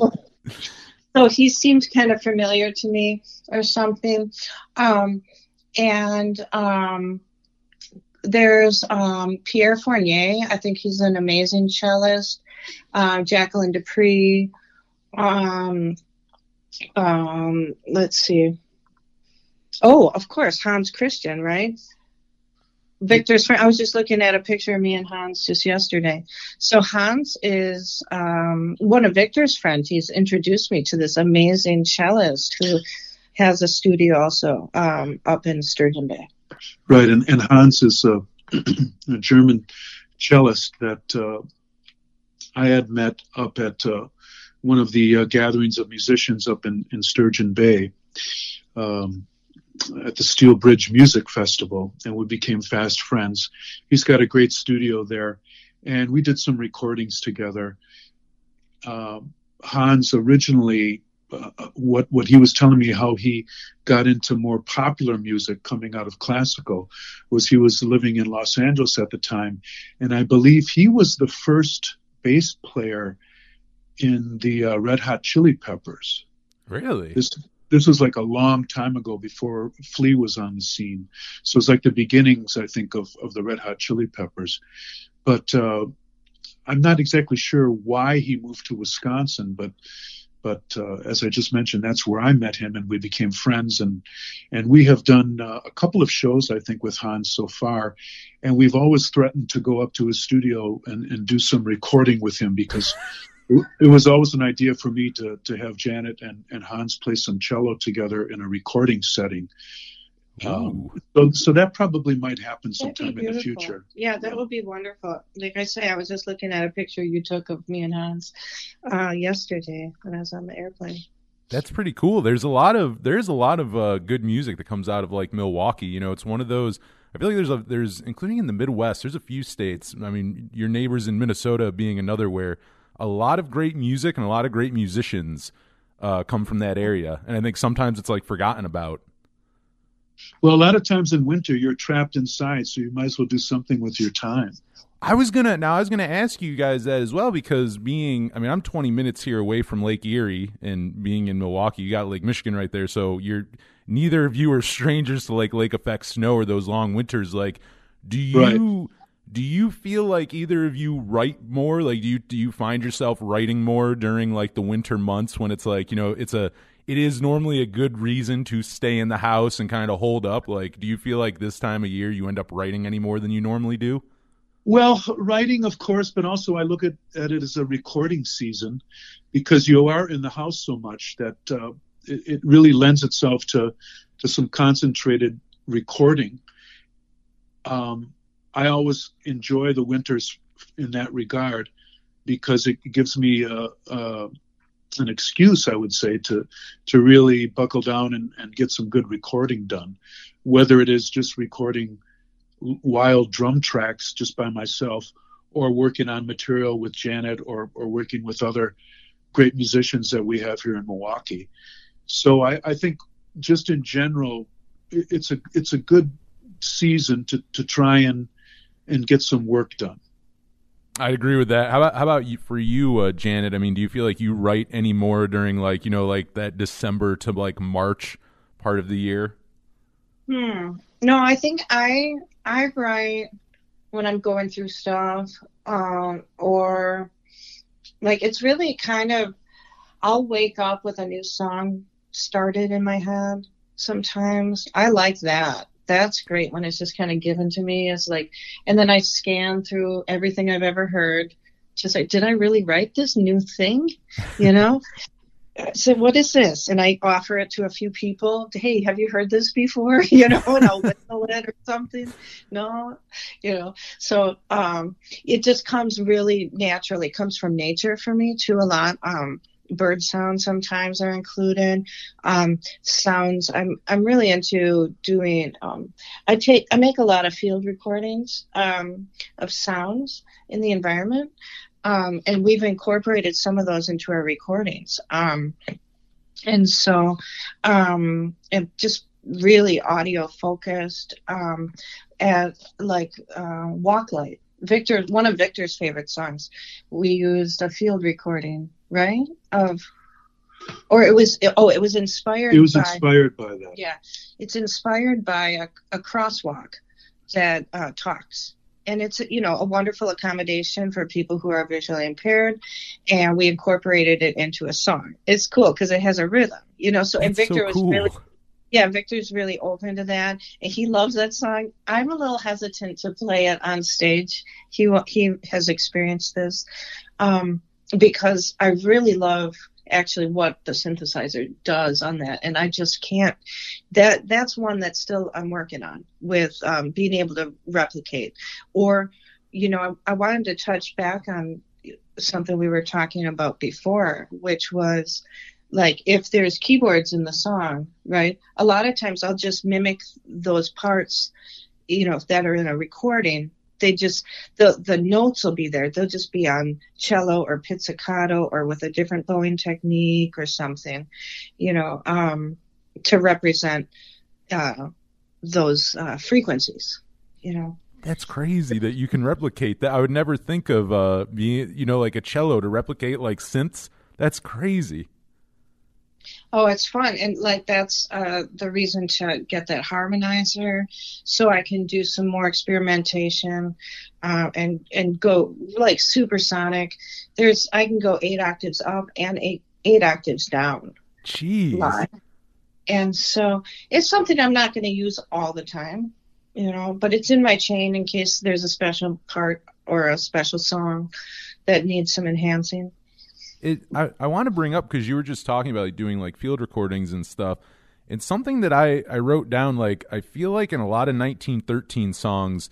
so he seemed kind of familiar to me or something. Um, and um, there's um, Pierre Fournier. I think he's an amazing cellist. Uh, Jacqueline du Pré. Um, um, let's see. Oh, of course, Hans Christian, right? Victor's friend. I was just looking at a picture of me and Hans just yesterday. So Hans is um, one of Victor's friends. He's introduced me to this amazing cellist who has a studio also um, up in Sturgeon Bay. Right, and, and Hans is a, a German cellist that uh, I had met up at uh, one of the uh, gatherings of musicians up in, in Sturgeon Bay um, at the Steel Bridge Music Festival, and we became fast friends. He's got a great studio there, and we did some recordings together. Um, Hans originally, uh, what what he was telling me how he got into more popular music coming out of classical was he was living in Los Angeles at the time, and I believe he was the first bass player in the uh, Red Hot Chili Peppers. Really? This this was like a long time ago before Flea was on the scene, so it's like the beginnings, I think, of of the Red Hot Chili Peppers. But uh, I'm not exactly sure why he moved to Wisconsin, but but uh, as I just mentioned, that's where I met him, and we became friends. and And we have done uh, a couple of shows, I think, with Hans so far, and we've always threatened to go up to his studio and, and do some recording with him because it was always an idea for me to to have Janet and, and Hans play some cello together in a recording setting. Um, so so that probably might happen That'd be sometime in the future. Yeah, that would be wonderful. Like I say, I was just looking at a picture you took of me and Hans uh, yesterday when I was on the airplane. That's pretty cool. There's a lot of there's a lot of uh, good music that comes out of like Milwaukee. You know, it's one of those. I feel like there's a there's including in the Midwest. There's a few states. I mean, your neighbors in Minnesota being another where a lot of great music and a lot of great musicians uh, come from that area. And I think sometimes it's like forgotten about. Well, a lot of times in winter you're trapped inside, so you might as well do something with your time. I was gonna now. I was gonna ask you guys that as well because being, I mean, I'm 20 minutes here away from Lake Erie, and being in Milwaukee, you got Lake Michigan right there. So you're neither of you are strangers to like lake effect snow or those long winters. Like, do you Right. Do you feel like either of you write more? Like, do you do you find yourself writing more during like the winter months when it's like you know it's a it is normally a good reason to stay in the house and kind of hold up. Like, do you feel like this time of year you end up writing any more than you normally do? Well, writing, of course, but also I look at, at it as a recording season because you are in the house so much that uh, it, it really lends itself to to some concentrated recording. Um, I always enjoy the winters in that regard because it gives me uh uh an excuse, I would say, to to really buckle down and, and get some good recording done, whether it is just recording wild drum tracks just by myself or working on material with Janet or, or working with other great musicians that we have here in Milwaukee. So I, I think just in general, it's a it's a good season to, to try and and get some work done. I agree with that. How about how about you, for you, uh, Janet? I mean, do you feel like you write any more during like you know like that December to like March part of the year? Hmm. No, I think I I write when I'm going through stuff, um, or like it's really kind of I'll wake up with a new song started in my head sometimes. I like that. That's great when it's just kind of given to me as like, and then I scan through everything I've ever heard to say, did I really write this new thing? You know? so what is this? And I offer it to a few people. Hey, have you heard this before? You know, and I'll whistle it or something. No, you know. So um, it just comes really naturally. It comes from nature for me too a lot. Um, bird sounds sometimes are included. Um, sounds. I'm I'm really into doing. Um, I take I make a lot of field recordings um, of sounds in the environment. Um, and we've incorporated some of those into our recordings. Um, and so, um, and just really audio focused, um, at like, uh, walk light. Victor, one of Victor's favorite songs, we used a field recording, right? Of, or it was, oh, it was inspired It was by, inspired by that. yeah, it's inspired by a, a crosswalk that uh, talks. And it's you know a wonderful accommodation for people who are visually impaired, and we incorporated it into a song. It's cool because it has a rhythm, you know. So and That's so Victor was really yeah, Victor's really open to that, and he loves that song. I'm a little hesitant to play it on stage. He he has experienced this um, because I really love actually what the synthesizer does on that, and I just can't. That that's one that still I'm working on with um, being able to replicate, or you know, I, I wanted to touch back on something we were talking about before, which was like if there's keyboards in the song, right? A lot of times I'll just mimic those parts, you know, that are in a recording. They just the the notes will be there. They'll just be on cello or pizzicato or with a different bowing technique or something, you know, um, to represent uh, those uh, frequencies, you know. That's crazy that you can replicate that. I would never think of uh being you know like a cello to replicate like synths. That's crazy. Oh, it's fun. And like that's uh, the reason to get that harmonizer so I can do some more experimentation uh, and and go like supersonic. There's I can go eight octaves up and eight eight octaves down Jeez. live. And so it's something I'm not going to use all the time, you know, but it's in my chain in case there's a special part or a special song that needs some enhancing. It I, I want to bring up because you were just talking about like doing like field recordings and stuff and something that I, I wrote down like i feel like in a lot of 1913 songs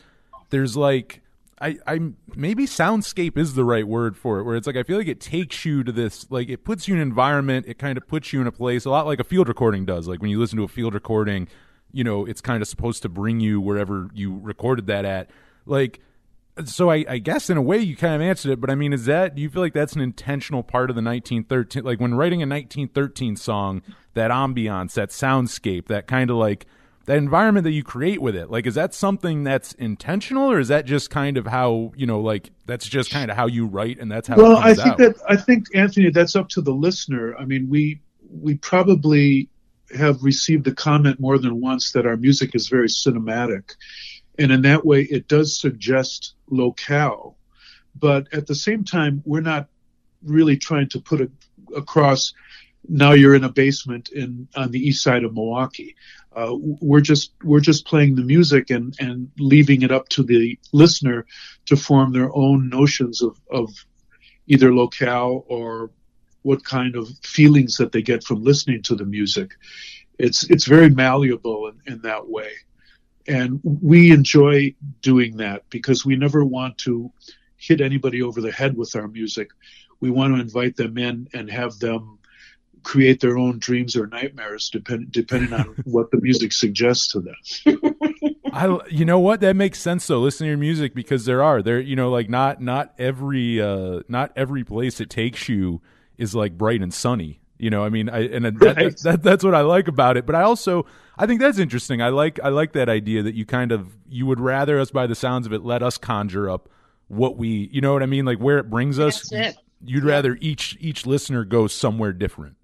there's like I, I maybe soundscape is the right word for it where it's like i feel like it takes you to this like it puts you in an environment it kind of puts you in a place a lot like a field recording does like when you listen to a field recording you know it's kind of supposed to bring you wherever you recorded that at. Like so I, I guess in a way you kind of answered it, but I mean, is that do you feel like that's an intentional part of the 1913? Like when writing a 1913 song, that ambiance, that soundscape, that kind of like that environment that you create with it. Like, is that something that's intentional, or is that just kind of how you know, like that's just kind of how you write, and that's how? well it i think out? that i think anthony that's up to the listener i mean we we probably have received a comment more than once that our music is very cinematic and in that way it does suggest locale. But at the same time we're not really trying to put a, across now you're in a basement in on the east side of milwaukee. Uh, we're just we're just playing the music and and leaving it up to the listener to form their own notions of of either locale or what kind of feelings that they get from listening to the music. It's it's very malleable in, in that way, and we enjoy doing that because we never want to hit anybody over the head with our music. We want to invite them in and have them create their own dreams or nightmares, depend, depending on what the music suggests to them. I, you know what? That makes sense though. Listen to your music because there are there, you know, like not not every uh not every place it takes you is like bright and sunny. You know, I mean, I and that, Right. that, that that's what I like about it. But I also I think that's interesting. I like I like that idea that you kind of you would rather us by the sounds of it let us conjure up what we you know what I mean like where it brings us. That's it. You'd rather each each listener go somewhere different.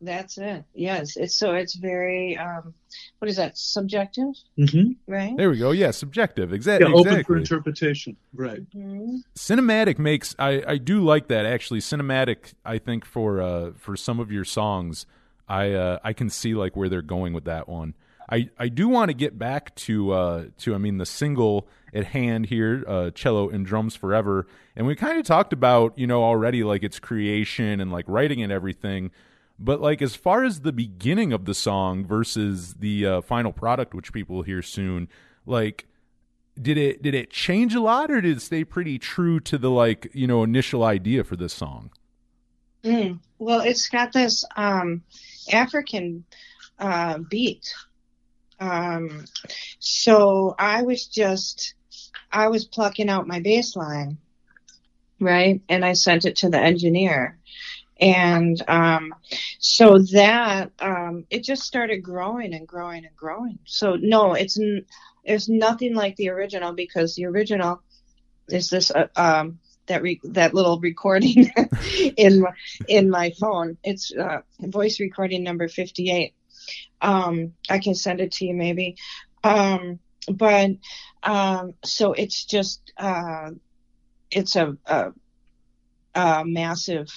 That's it. Yes. It's so it's very um what is that? Subjective, Mm-hmm. right? There we go. Yeah, subjective. Yeah, Exactly. open for interpretation. Right. Mhm. cinematic makes I, I do like that actually cinematic i think for uh for some of your songs i uh i can see like where they're going with that one i i do want to get back to uh to i mean the single at hand here uh cello and drums forever and we kind of talked about you know already like its creation and like writing and everything but like as far as the beginning of the song versus the uh, final product which people will hear soon like did it did it change a lot or did it stay pretty true to the like you know initial idea for this song Mm. Well, it's got this um, African uh, beat. Um, so I was just, I was plucking out my bass line, right? And I sent it to the engineer. And um, so that, um, it just started growing and growing and growing. So no, it's, n- it's nothing like the original because the original is this, uh, um, that re- that little recording in my, in my phone. It's uh, voice recording number fifty eight. Um, I can send it to you maybe. Um, but um, so it's just uh, it's a, a, a massive.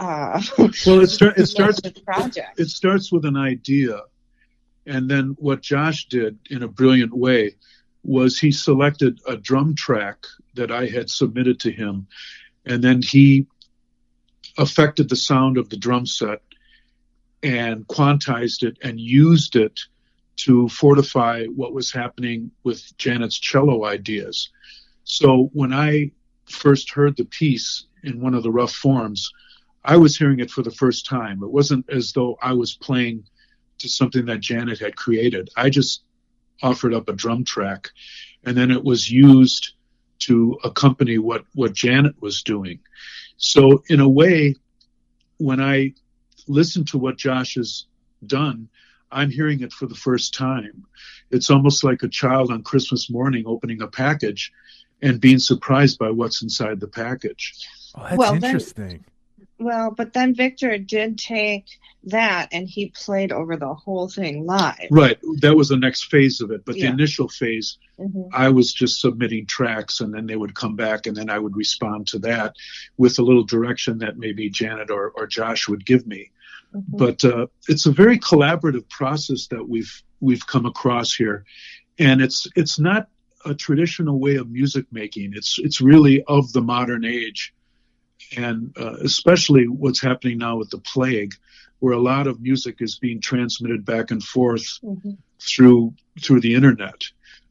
Uh, Well, it, start, it starts project. it starts with an idea. And then what josh did in a brilliant way was he selected a drum track that i had submitted to him. And then he affected the sound of the drum set and quantized it and used it to fortify what was happening with janet's cello ideas. So when i first heard the piece in one of the rough forms I was hearing it for the first time. It wasn't as though I was playing to something that Janet had created. I just offered up a drum track, and then it was used to accompany what what Janet was doing. So in a way, when I listen to what Josh has done, I'm hearing it for the first time. It's almost like a child on Christmas morning opening a package and being surprised by what's inside the package. oh that's Well, then- interesting Well, but then Victor did take that and he played over the whole thing live. Right. That was the next phase of it. But Yeah. the initial phase, Mhm. I was just submitting tracks and then they would come back and then I would respond to that with a little direction that maybe Janet or, or Josh would give me. Mhm. But uh, it's a very collaborative process that we've we've come across here. And it's it's not a traditional way of music making. It's it's really of the modern age. And uh, especially what's happening now with the plague, where a lot of music is being transmitted back and forth Mhm. through through the internet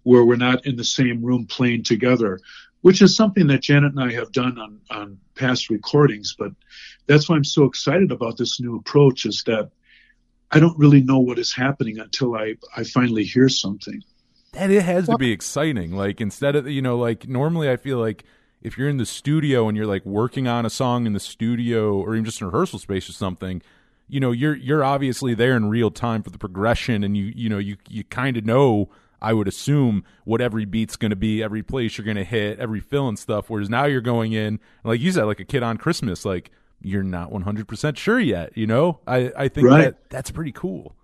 where we're not in the same room playing together which is something that janet and i have done on on past recordings. But that's why i'm so excited about this new approach is that i don't really know what is happening until i i finally hear something. That it has to be exciting. Like instead of you know like normally i feel like if you're in the studio and you're like working on a song in the studio or even just in a rehearsal space or something you know you're you're obviously there in real time for the progression, and you you know you you kind of know. I would assume what every beat's going to be, every place you're going to hit, every fill and stuff. Whereas now you're going in, like you said, like a kid on Christmas, like you're not 100% sure yet. You know, I, I think Right. that that's pretty cool.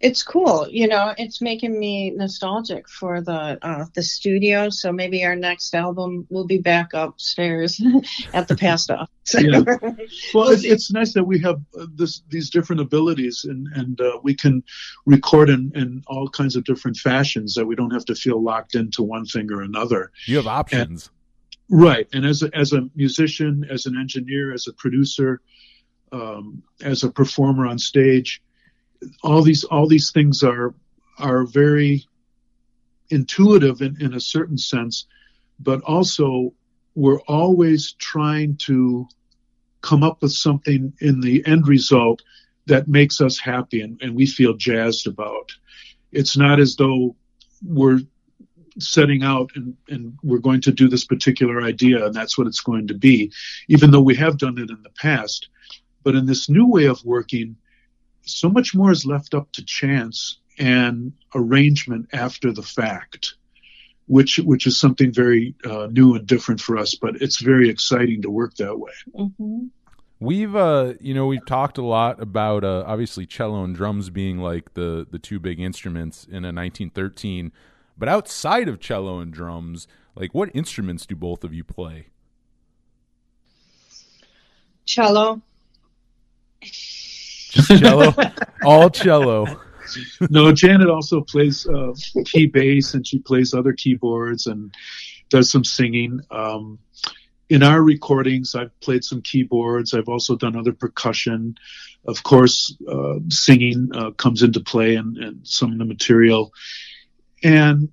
It's cool you know it's making me nostalgic for the uh the studio so maybe our next album will be back upstairs at the past office Yeah. Well, it's, it's nice that we have uh, this these different abilities, and and uh, we can record in, in all kinds of different fashions. That we don't have to feel locked into one thing or another. You have options. Right. And as a, as a musician, as an engineer, as a producer, um, as a performer on stage, all these all these things are are very intuitive in, in a certain sense, but also we're always trying to come up with something in the end result that makes us happy and, and we feel jazzed about. It's not as though we're setting out and, and we're going to do this particular idea and that's what it's going to be, even though we have done it in the past. But in this new way of working, so much more is left up to chance and arrangement after the fact, which which is something very uh, new and different for us. But it's very exciting to work that way. hmm We've uh you know we've talked a lot about uh obviously cello and drums being like the the two big instruments in a 1913 but outside of cello and drums like what instruments do both of you play? cello Just cello? All cello. no, Janet also plays uh, key bass and she plays other keyboards and does some singing. Um, in our recordings, I've played some keyboards. I've also done other percussion. Of course, uh, singing uh, comes into play in, in some of the material. And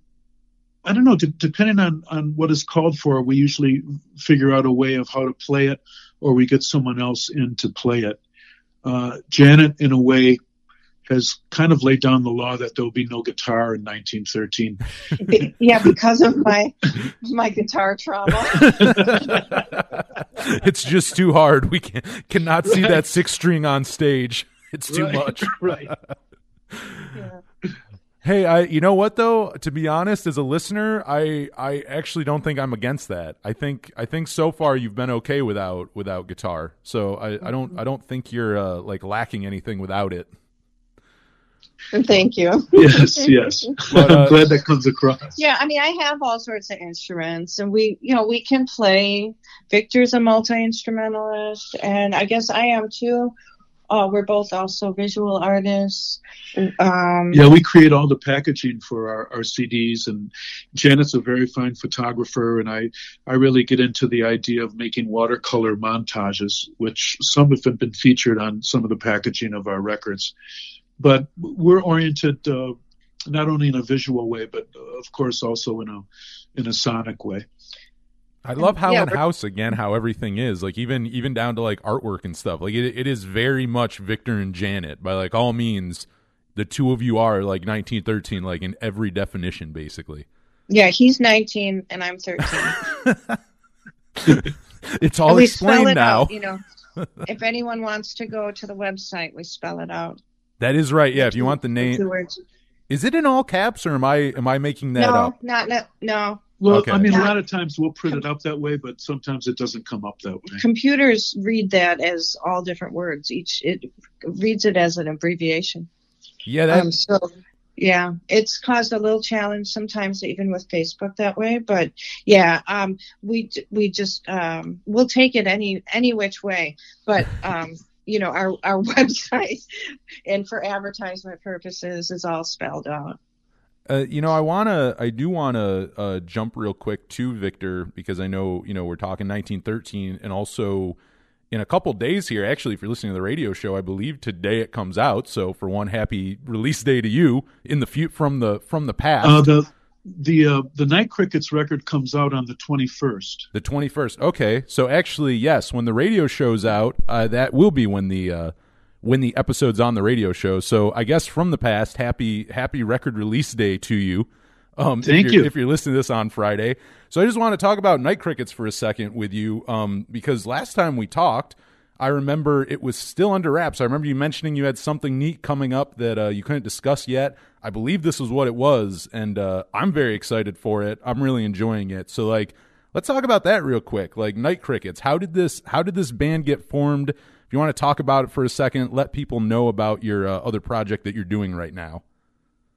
I don't know, de- depending on, on what is called for, we usually figure out a way of how to play it or we get someone else in to play it. Uh, Janet, in a way, has kind of laid down the law that there will be no guitar in 1913. Yeah because of my my guitar trauma it's just too hard. We can cannot see Right. that six string on stage. It's too Right, much. right. Yeah. Hey, I you know what though? To be honest, as a listener, I I actually don't think I'm against that. I think I think so far you've been okay without without guitar. So I, I don't I don't think you're uh, like lacking anything without it. thank you Yes, yes. But, uh, I'm glad that comes across. Yeah, I mean, I have all sorts of instruments, and we, you know, we can play. Victor's a multi instrumentalist, and I guess I am too. Uh, we're both also visual artists. Um, Yeah, we create all the packaging for our, our CDs, and Janet's a very fine photographer, and I, I really get into the idea of making watercolor montages, which some have been featured on some of the packaging of our records. But we're oriented uh, not only in a visual way, but uh, of course also in a in a sonic way. I love how Yeah, in house again how everything is like even even down to like artwork and stuff. Like it it is very much Victor and Janet by like all means. The two of you are like 1913, like in every definition, basically. yeah, he's 19 and I'm 13. It's all explained it now. out. You know, if anyone wants to go to the website, we spell it out. That is right. Yeah, if you want the name, is it in all caps or am I am I making that no, up? not no, no. Well, Okay. I mean, a lot of times we'll print it up that way, but sometimes it doesn't come up that way. Computers read that as all different words. Each it reads it as an abbreviation. Yeah, that Um, so yeah, it's caused a little challenge sometimes, even with Facebook that way. But yeah, um, we we just um, we'll take it any any which way. But um, you know, our our website and for advertisement purposes is all spelled out. Uh, you know, I wanna, I do wanna uh, jump real quick to Victor because I know, you know, we're talking 1913, and also in a couple days here. Actually, if you're listening to the radio show, I believe today it comes out. So for one, happy release day to you in the fu- from the from the past, Uh, the the uh, the Night Crickets record comes out on the 21st. the 21st. Okay, so actually, yes, when the radio show's out, uh, that will be when the uh, when the episode's on the radio show. So I guess from the past, happy happy record release day to you. Um, Thank if you're. If you're listening to this on Friday, so I just want to talk about night crickets for a second with you, um, because last time we talked, I remember it was still under wraps. I remember you mentioning you had something neat coming up that uh, you couldn't discuss yet. I believe this was what it was, and uh, I'm very excited for it. I'm really enjoying it. So, like, let's talk about that real quick. Like, Night Crickets. How did this? How did this band get formed? If you want to talk about it for a second, let people know about your uh, other project that you're doing right now.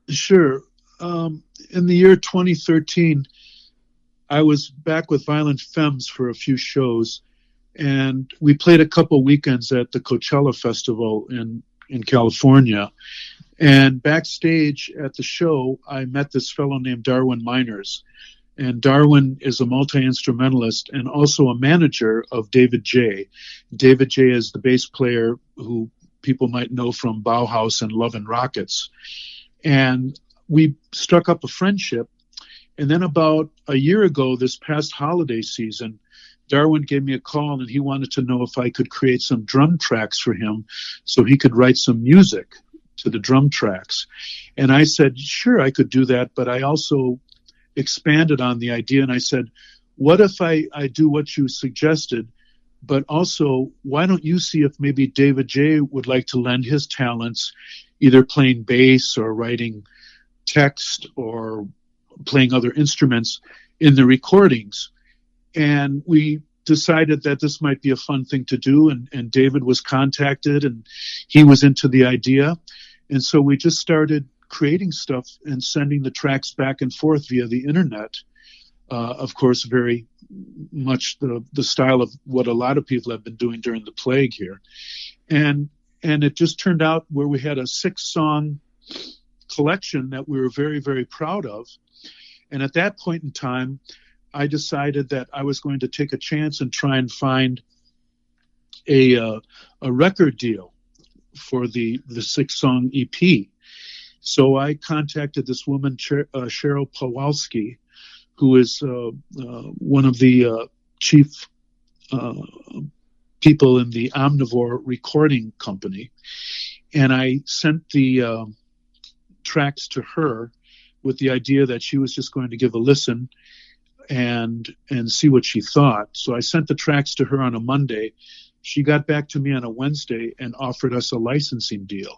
Sure. Um, in the year 2013, I was back with Violent Femmes for a few shows, and we played a couple weekends at the Coachella Festival in in California. And backstage at the show, I met this fellow named Darwin Meiners. And Darwin is a multi instrumentalist and also a manager of David J. David J is the bass player who people might know from Bauhaus and Love and Rockets. And we struck up a friendship. And then about a year ago, this past holiday season, Darwin gave me a call and he wanted to know if I could create some drum tracks for him so he could write some music to the drum tracks. And I said, sure, I could do that, but I also expanded on the idea and I said, what if I, I do what you suggested? But also, why don't you see if maybe David J would like to lend his talents, either playing bass or writing text or playing other instruments in the recordings? And we decided that this might be a fun thing to do. And, and David was contacted and he was into the idea. And so we just started creating stuff and sending the tracks back and forth via the internet. Uh, of course, very much the, the style of what a lot of people have been doing during the plague here. And, and it just turned out where we had a six song collection that we were very, very proud of. And at that point in time, I decided that I was going to take a chance and try and find a uh, a record deal for the the six song EP. So I contacted this woman Cher- uh, Cheryl Pawelski, who is uh, uh one of the uh, chief uh, people in the Omnivore Recording Company, and I sent the tracks to her with the idea that she was just going to give a listen and and see what she thought. So I sent the tracks to her on a Monday. She got back to me on a Wednesday and offered us a licensing deal.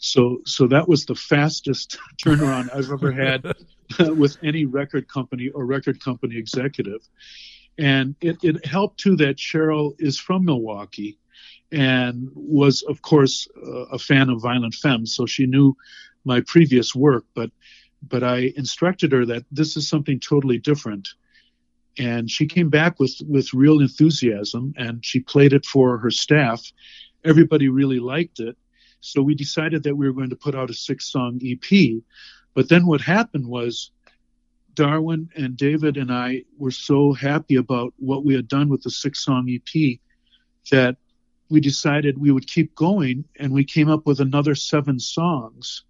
So so that was the fastest turnaround I've ever had with any record company or record company executive. And it, it helped too that Cheryl is from Milwaukee and was, of course, uh, a fan of Violent Femmes. So she knew my previous work, but but I instructed her that this is something totally different. And she came back with, with real enthusiasm and she played it for her staff. Everybody really liked it. So we decided that we were going to put out a six song EP. But then what happened was Darwin and David and I were so happy about what we had done with the six song EP that we decided we would keep going and we came up with another seven songs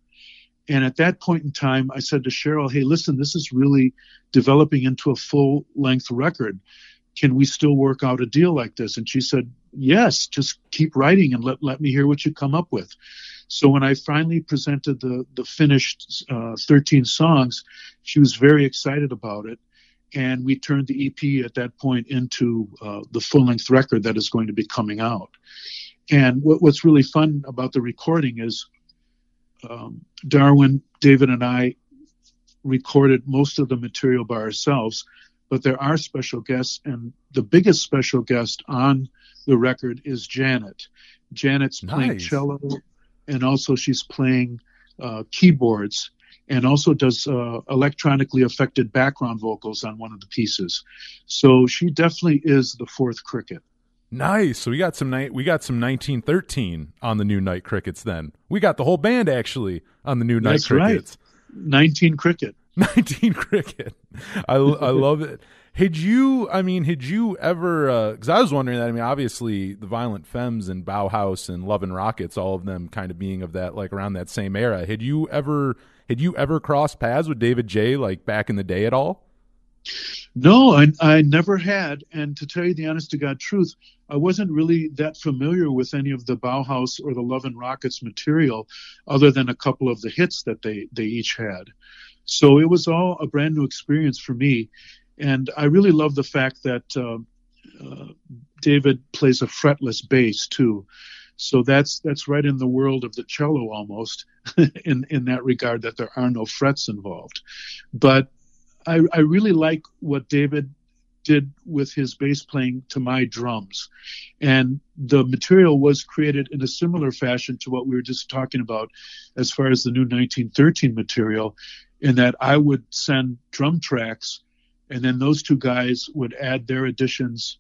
and at that point in time, I said to Cheryl, hey, listen, this is really developing into a full length record. Can we still work out a deal like this? And she said, yes, just keep writing and let, let me hear what you come up with. So when I finally presented the, the finished uh, 13 songs, she was very excited about it. And we turned the EP at that point into uh, the full length record that is going to be coming out. And what, what's really fun about the recording is um, Darwin, David, and I recorded most of the material by ourselves, but there are special guests, and the biggest special guest on the record is Janet. Janet's nice. playing cello, and also she's playing uh, keyboards, and also does uh, electronically affected background vocals on one of the pieces. So she definitely is the fourth cricket. Nice. So we got some night. We got some 1913 on the new Night Crickets. Then we got the whole band actually on the new Night That's Crickets. Right. 19 Cricket. 19 Cricket. I I love it. Had you? I mean, had you ever? Because uh, I was wondering that. I mean, obviously, the Violent Femmes and Bauhaus and Love and Rockets, all of them kind of being of that like around that same era. Had you ever? Had you ever crossed paths with David J. like back in the day at all? No, I, I never had. And to tell you the honest to God truth, I wasn't really that familiar with any of the Bauhaus or the Love and Rockets material, other than a couple of the hits that they, they each had. So it was all a brand new experience for me. And I really love the fact that uh, uh, David plays a fretless bass too. So that's that's right in the world of the cello almost in in that regard that there are no frets involved. But I, I really like what David did with his bass playing to my drums. And the material was created in a similar fashion to what we were just talking about as far as the new 1913 material, in that I would send drum tracks and then those two guys would add their additions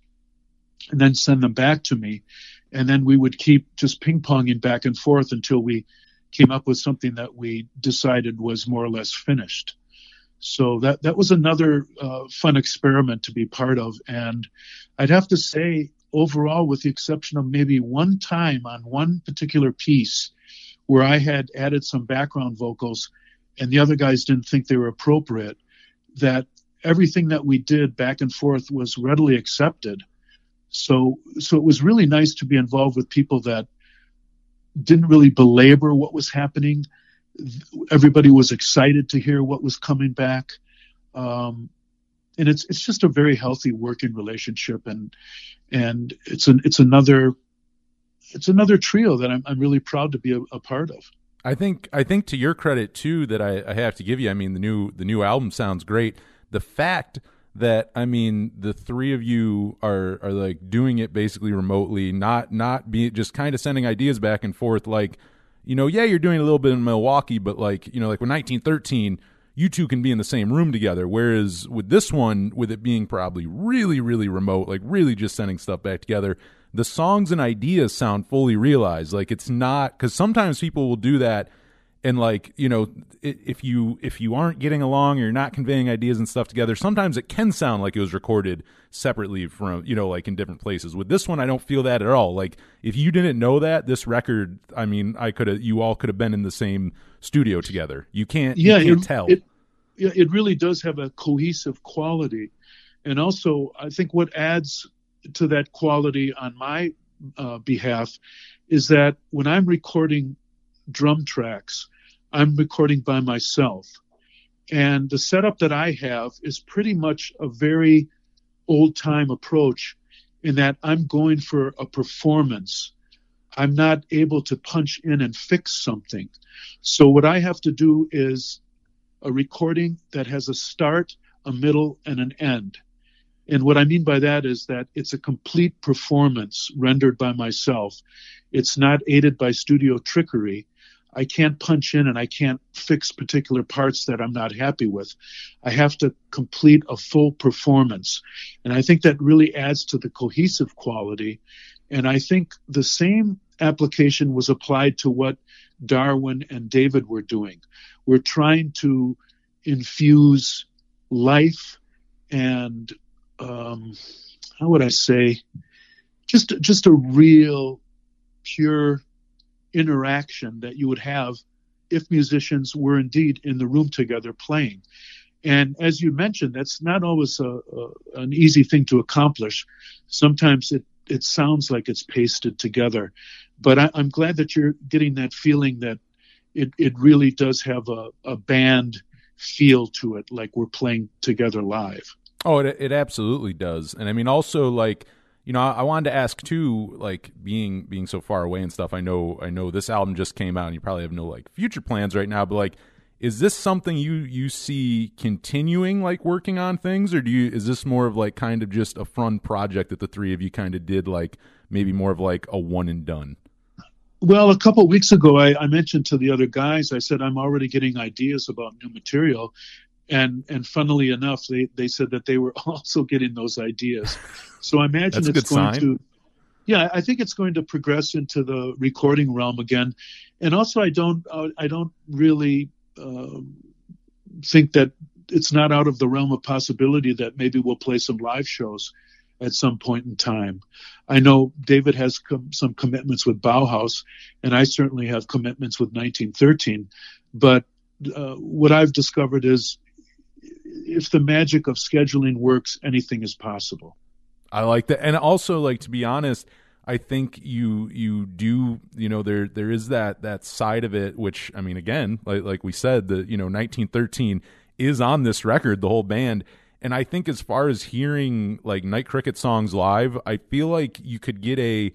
and then send them back to me. And then we would keep just ping ponging back and forth until we came up with something that we decided was more or less finished. So that that was another uh, fun experiment to be part of, and I'd have to say overall, with the exception of maybe one time on one particular piece where I had added some background vocals, and the other guys didn't think they were appropriate, that everything that we did back and forth was readily accepted. So so it was really nice to be involved with people that didn't really belabor what was happening everybody was excited to hear what was coming back. Um, and it's it's just a very healthy working relationship and and it's an it's another it's another trio that I'm I'm really proud to be a, a part of. I think I think to your credit too that I, I have to give you. I mean the new the new album sounds great. The fact that I mean the three of you are are like doing it basically remotely, not not be just kind of sending ideas back and forth like you know, yeah, you're doing a little bit in Milwaukee, but like, you know, like with 1913, you two can be in the same room together. Whereas with this one, with it being probably really, really remote, like really just sending stuff back together, the songs and ideas sound fully realized. Like it's not, because sometimes people will do that and like you know if you if you aren't getting along or you're not conveying ideas and stuff together sometimes it can sound like it was recorded separately from you know like in different places. With this one i don't feel that at all. Like if you didn't know that this record i mean i could have you all could have been in the same studio together. You can't yeah you can't it, tell. it, it really does have a cohesive quality. And also i think what adds to that quality on my uh, behalf is that when i'm recording drum tracks. I'm recording by myself. And the setup that I have is pretty much a very old time approach in that I'm going for a performance. I'm not able to punch in and fix something. So what I have to do is a recording that has a start, a middle, and an end. And what I mean by that is that it's a complete performance rendered by myself. It's not aided by studio trickery. I can't punch in and I can't fix particular parts that I'm not happy with. I have to complete a full performance. And I think that really adds to the cohesive quality. And I think the same application was applied to what Darwin and David were doing. We're trying to infuse life and, um, how would I say, just, just a real pure interaction that you would have if musicians were indeed in the room together playing. And as you mentioned, that's not always a, a, an easy thing to accomplish. Sometimes it, it sounds like it's pasted together. But I, am glad that you're getting that feeling that it, it really does have a, a band feel to it, like we're playing together live. Oh, it, it absolutely does. And I mean, also, like, you know, I, I, wanted to ask too, like being being so far away and stuff. I know, I know this album just came out, and you probably have no like future plans right now. But like, is this something you you see continuing, like working on things, or do you is this more of like kind of just a fun project that the three of you kind of did, like maybe more of like a one and done? Well, a couple weeks ago, I, I, mentioned to the other guys, I said I'm already getting ideas about new material, and and funnily enough, they they said that they were also getting those ideas. So I imagine it's going sign. to. Yeah, I think it's going to progress into the recording realm again, and also I don't uh, I don't really uh, think that it's not out of the realm of possibility that maybe we'll play some live shows at some point in time. I know David has com- some commitments with Bauhaus, and I certainly have commitments with 1913. But uh, what I've discovered is if the magic of scheduling works, anything is possible. I like that, and also like to be honest, I think you you do you know there there is that that side of it, which I mean again, like like we said, the you know 1913 is on this record, the whole band, And I think as far as hearing like Night Cricket songs live, I feel like you could get a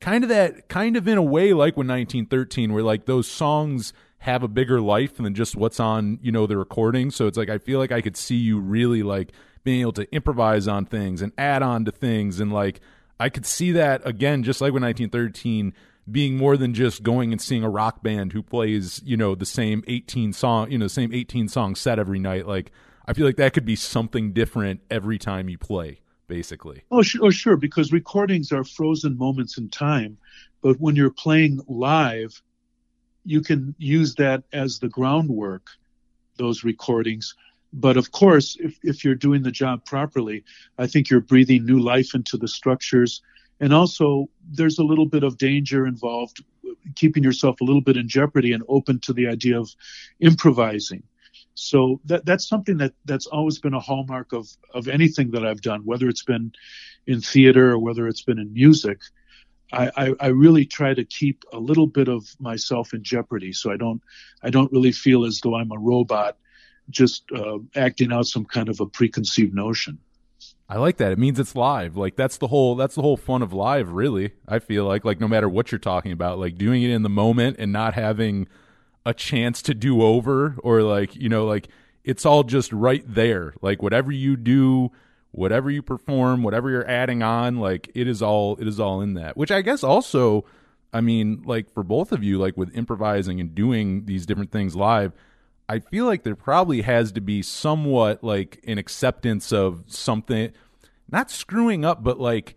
kind of that kind of in a way like when 1913 where like those songs have a bigger life than just what's on, you know, the recording. So it's like I feel like I could see you really like being able to improvise on things and add on to things and like I could see that again just like with 1913 being more than just going and seeing a rock band who plays, you know, the same 18 song, you know, the same 18 song set every night. Like I feel like that could be something different every time you play, basically. Oh, sure, oh, sure, because recordings are frozen moments in time, but when you're playing live, you can use that as the groundwork, those recordings. But of course, if, if you're doing the job properly, I think you're breathing new life into the structures. And also, there's a little bit of danger involved, keeping yourself a little bit in jeopardy and open to the idea of improvising. So that that's something that that's always been a hallmark of of anything that I've done, whether it's been in theater or whether it's been in music. I, I, I really try to keep a little bit of myself in jeopardy, so I don't I don't really feel as though I'm a robot, just uh, acting out some kind of a preconceived notion. I like that. It means it's live. Like that's the whole that's the whole fun of live, really. I feel like like no matter what you're talking about, like doing it in the moment and not having a chance to do over or like, you know, like it's all just right there. Like whatever you do, whatever you perform, whatever you're adding on, like it is all it is all in that. Which I guess also I mean, like for both of you, like with improvising and doing these different things live, I feel like there probably has to be somewhat like an acceptance of something, not screwing up, but like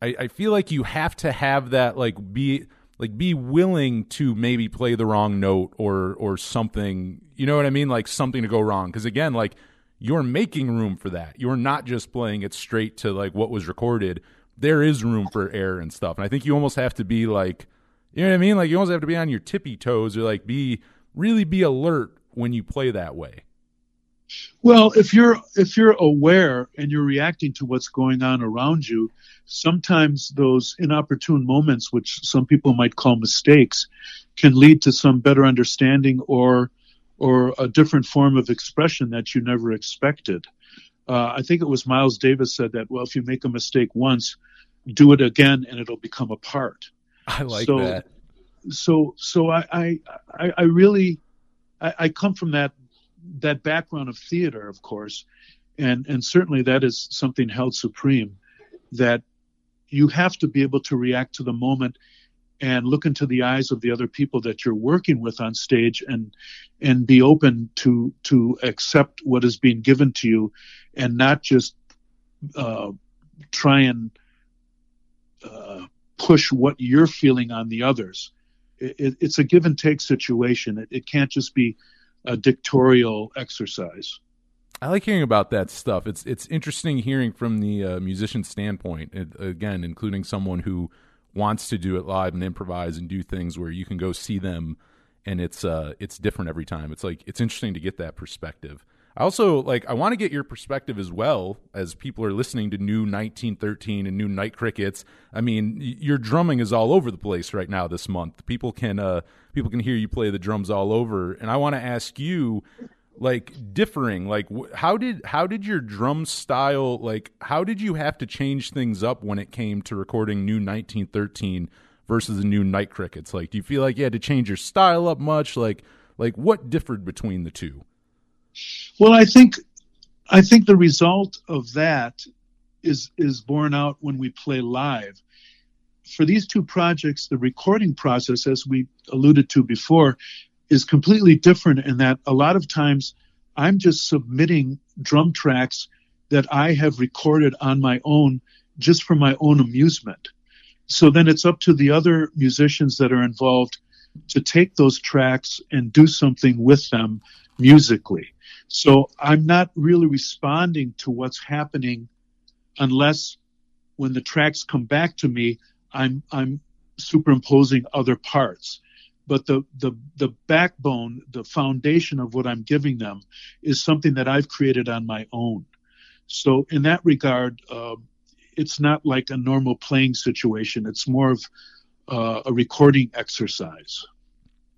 I, I feel like you have to have that like be like be willing to maybe play the wrong note or or something. You know what I mean? Like something to go wrong. Because again, like you're making room for that. You're not just playing it straight to like what was recorded. There is room for error and stuff. And I think you almost have to be like, you know what I mean? Like you almost have to be on your tippy toes or like be really be alert when you play that way. Well, if you're if you're aware and you're reacting to what's going on around you, sometimes those inopportune moments, which some people might call mistakes, can lead to some better understanding or or a different form of expression that you never expected. Uh, I think it was Miles Davis said that. Well, if you make a mistake once, do it again, and it'll become a part. I like so, that. So, so I, I, I, I really, I, I come from that that background of theater, of course, and and certainly that is something held supreme. That you have to be able to react to the moment and look into the eyes of the other people that you're working with on stage and and be open to to accept what is being given to you and not just uh, try and uh, push what you're feeling on the others it, it's a give and take situation it, it can't just be a dictatorial exercise I like hearing about that stuff. It's it's interesting hearing from the uh, musician standpoint. It, again, including someone who wants to do it live and improvise and do things where you can go see them, and it's uh it's different every time. It's like it's interesting to get that perspective. I also like I want to get your perspective as well as people are listening to new 1913 and new Night Crickets. I mean, y- your drumming is all over the place right now this month. People can uh people can hear you play the drums all over, and I want to ask you like differing? Like wh- how did how did your drum style like how did you have to change things up when it came to recording new 1913 versus the new night crickets? Like do you feel like you had to change your style up much? Like like what differed between the two? Well, I think I think the result of that is is borne out when we play live. For these two projects, the recording process, as we alluded to before, is completely different in that a lot of times I'm just submitting drum tracks that I have recorded on my own just for my own amusement. So then it's up to the other musicians that are involved to take those tracks and do something with them musically. So I'm not really responding to what's happening unless when the tracks come back to me, I'm I'm superimposing other parts. But the the the backbone, the foundation of what I'm giving them is something that I've created on my own. So in that regard, uh, it's not like a normal playing situation. It's more of uh, a recording exercise.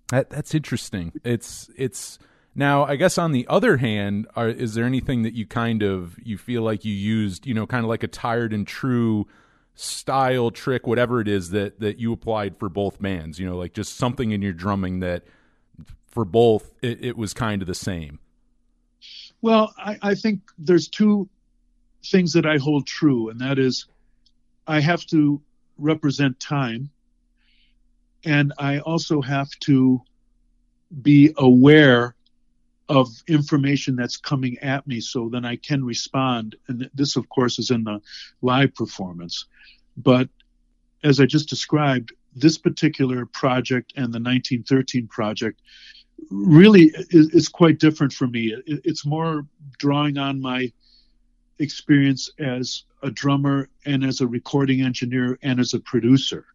That that's interesting. It's it's Now, I guess on the other hand, are, is there anything that you kind of you feel like you used, you know, kind of like a tired and true style trick, whatever it is that that you applied for both bands? You know, like just something in your drumming that for both it, it was kind of the same. Well, I, I think there's two things that I hold true, and that is I have to represent time, and I also have to be aware of information that's coming at me so then I can respond. And this, of course, is in the live performance. But as I just described, this particular project and the 1913 project really is, is quite different for me. It, it's more drawing on my experience as a drummer and as a recording engineer and as a producer.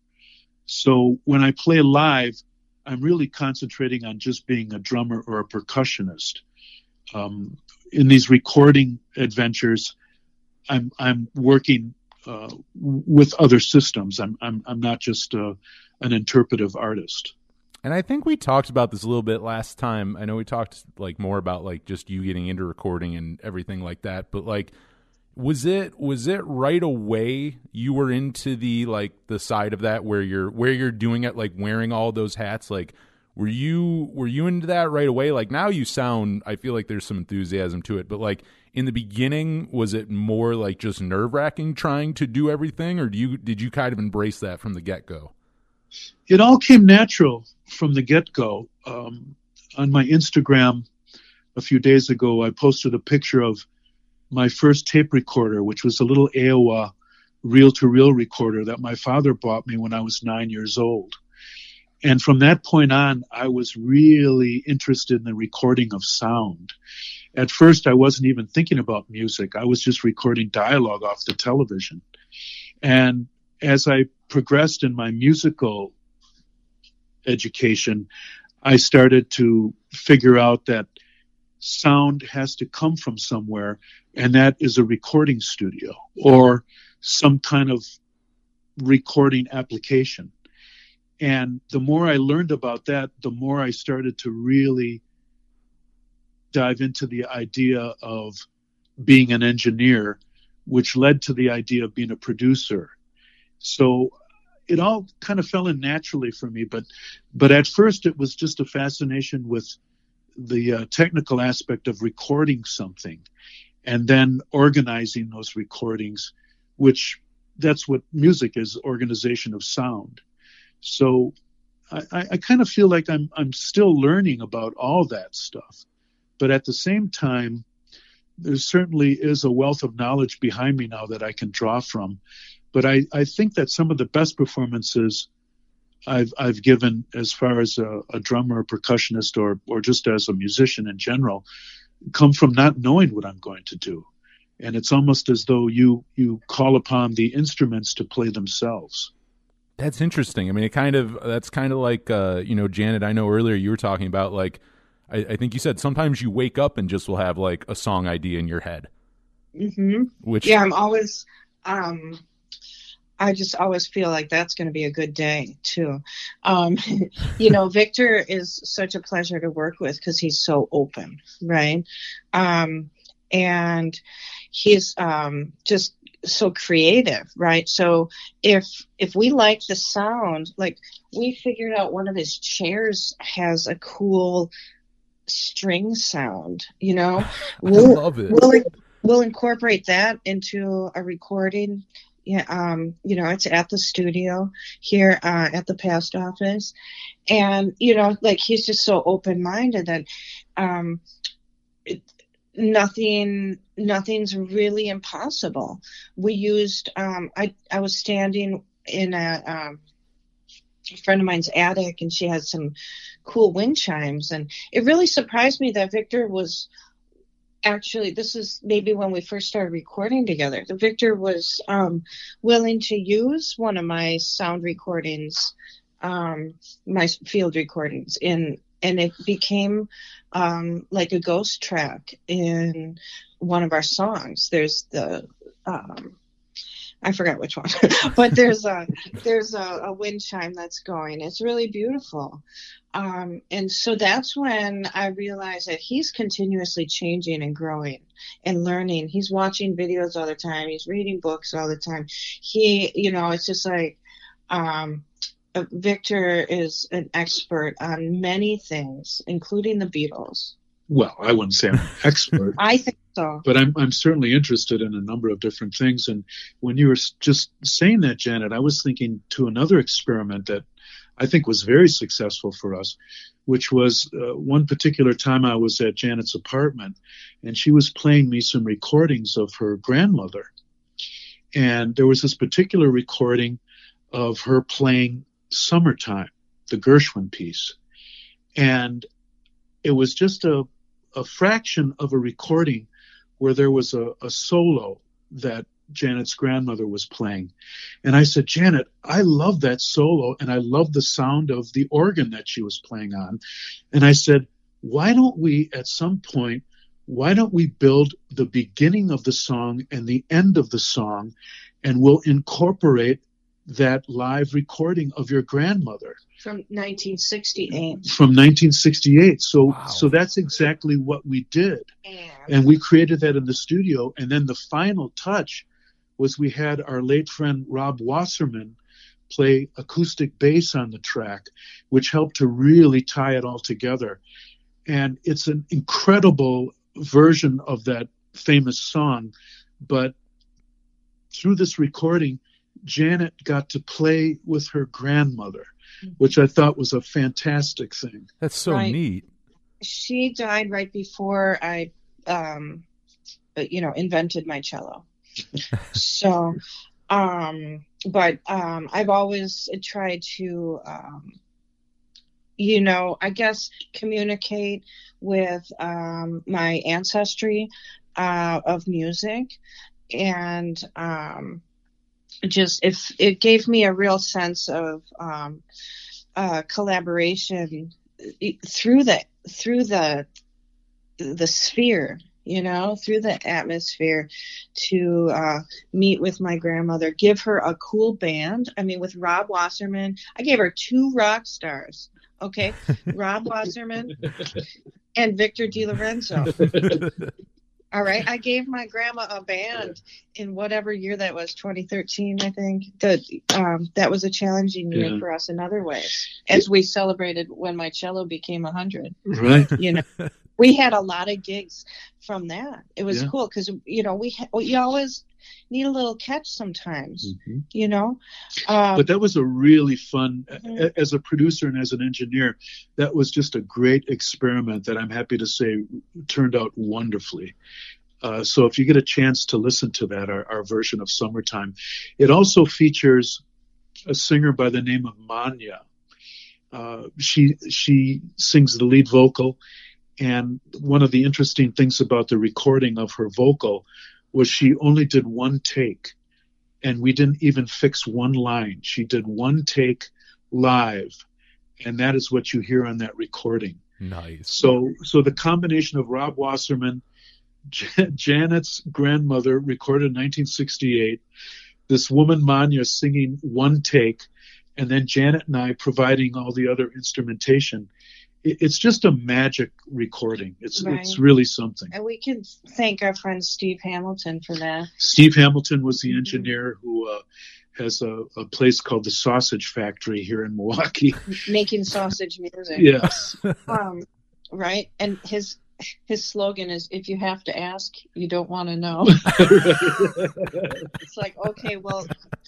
So when I play live, I'm really concentrating on just being a drummer or a percussionist. Um, in these recording adventures, I'm I'm working uh, with other systems. I'm I'm I'm not just uh, an interpretive artist. And I think we talked about this a little bit last time. I know we talked like more about like just you getting into recording and everything like that, but like was it was it right away you were into the like the side of that where you're where you're doing it like wearing all those hats? Like were you were you into that right away? Like now you sound i feel like there's some enthusiasm to it but like in the beginning was it more like just nerve-wracking trying to do everything or do you did you kind of embrace that from the get-go? It all came natural from the get-go. Um, on my instagram a few days ago i posted a picture of my first tape recorder, which was a little Aiwa reel to reel recorder that my father bought me when I was nine years old. And from that point on, I was really interested in the recording of sound. At first, I wasn't even thinking about music. I was just recording dialogue off the television. And as I progressed in my musical education, I started to figure out that sound has to come from somewhere, and that is a recording studio or some kind of recording application. And the more I learned about that, the more I started to really dive into the idea of being an engineer, which led to the idea of being a producer. So it all kind of fell in naturally for me, but but at first it was just a fascination with the uh, technical aspect of recording something and then organizing those recordings, which that's what music is organization of sound. So I, I kind of feel like I'm I'm still learning about all that stuff, but at the same time, there certainly is a wealth of knowledge behind me now that I can draw from. But I, I think that some of the best performances I've I've given as far as a, a drummer, a percussionist, or or just as a musician in general, come from not knowing what I'm going to do, and it's almost as though you you call upon the instruments to play themselves. That's interesting. I mean, it kind of that's kind of like uh, you know, Janet. I know earlier you were talking about like I, I think you said sometimes you wake up and just will have like a song idea in your head. hmm Which Yeah, I'm always. Um, I just always feel like that's going to be a good day too. Um, you know, Victor is such a pleasure to work with because he's so open, right? Um, and he's um, just so creative, right? So if if we like the sound, like we figured out one of his chairs has a cool string sound, you know. I We'll, love it. we'll we'll incorporate that into a recording. Yeah, um, you know, it's at the studio here uh, at the past office, and you know, like he's just so open minded that um, it, nothing nothing's really impossible. We used um, I I was standing in a um, a friend of mine's attic, and she had some cool wind chimes, and it really surprised me that Victor was actually this is maybe when we first started recording together. The victor was um, willing to use one of my sound recordings um, my field recordings in and it became um, like a ghost track in one of our songs. There's the um, I forgot which one, but there's a there's a, a wind chime that's going. It's really beautiful, um, and so that's when I realized that he's continuously changing and growing and learning. He's watching videos all the time. He's reading books all the time. He, you know, it's just like. Um, uh, Victor is an expert on many things, including the Beatles. Well, I wouldn't say I'm an expert, I think so. but I'm I'm certainly interested in a number of different things. And when you were just saying that, Janet, I was thinking to another experiment that I think was very successful for us, which was uh, one particular time I was at Janet's apartment, and she was playing me some recordings of her grandmother, and there was this particular recording of her playing "Summertime," the Gershwin piece, and it was just a a fraction of a recording where there was a, a solo that Janet's grandmother was playing. And I said, Janet, I love that solo and I love the sound of the organ that she was playing on. And I said, why don't we at some point, why don't we build the beginning of the song and the end of the song and we'll incorporate that live recording of your grandmother From 1968. from 1968. So, Wow. so that's exactly what we did And, and we created that in the studio and then the final touch was we had our late friend rob wasserman play acoustic bass on the track which helped to really tie it all together and it's an incredible version of that famous song but through this recording janet got to play with her grandmother which i thought was a fantastic thing That's so Right. neat. she died right before I, um, uh, you know, invented my cello. so, um, but um, I've always tried to, um, you know, I guess communicate with um, my ancestry uh, of music, and um, just if it gave me a real sense of um, uh, collaboration through the through the the sphere you know through the atmosphere to uh, meet with my grandmother give her a cool band. I mean with rob wasserman i gave her two rock stars okay? Rob wasserman and victor DeLorenzo all right i gave my grandma a band in whatever year that was 2013 i think that um, that was a challenging year Yeah. for us in other ways as we celebrated when my cello became 100 right you know we had a lot of gigs from that it was Yeah. cool because you know we ha- you always need a little catch sometimes Mhm. you know um, but that was a really fun Mhm. as a producer and as an engineer that was just a great experiment that i'm happy to say turned out wonderfully uh, so if you get a chance to listen to that our, our version of summertime it also features a singer by the name of manya uh, she she sings the lead vocal and one of the interesting things about the recording of her vocal was she only did one take and we didn't even fix one line. She did one take live, and that is what you hear on that recording. nice. So, so the combination of Rob Wasserman, J- Janet's grandmother, recorded in 1968, this woman Manya singing one take, and then Janet and I providing all the other instrumentation. It, it's just a magic recording. It's Right. it's really something. and we can thank our friend steve hamilton for that Steve Hamilton was the Mhm. engineer who uh, has a, a place called the Sausage Factory here in Milwaukee. making sausage music yes. um, right and his his slogan is if you have to ask you don't want to know it's like okay well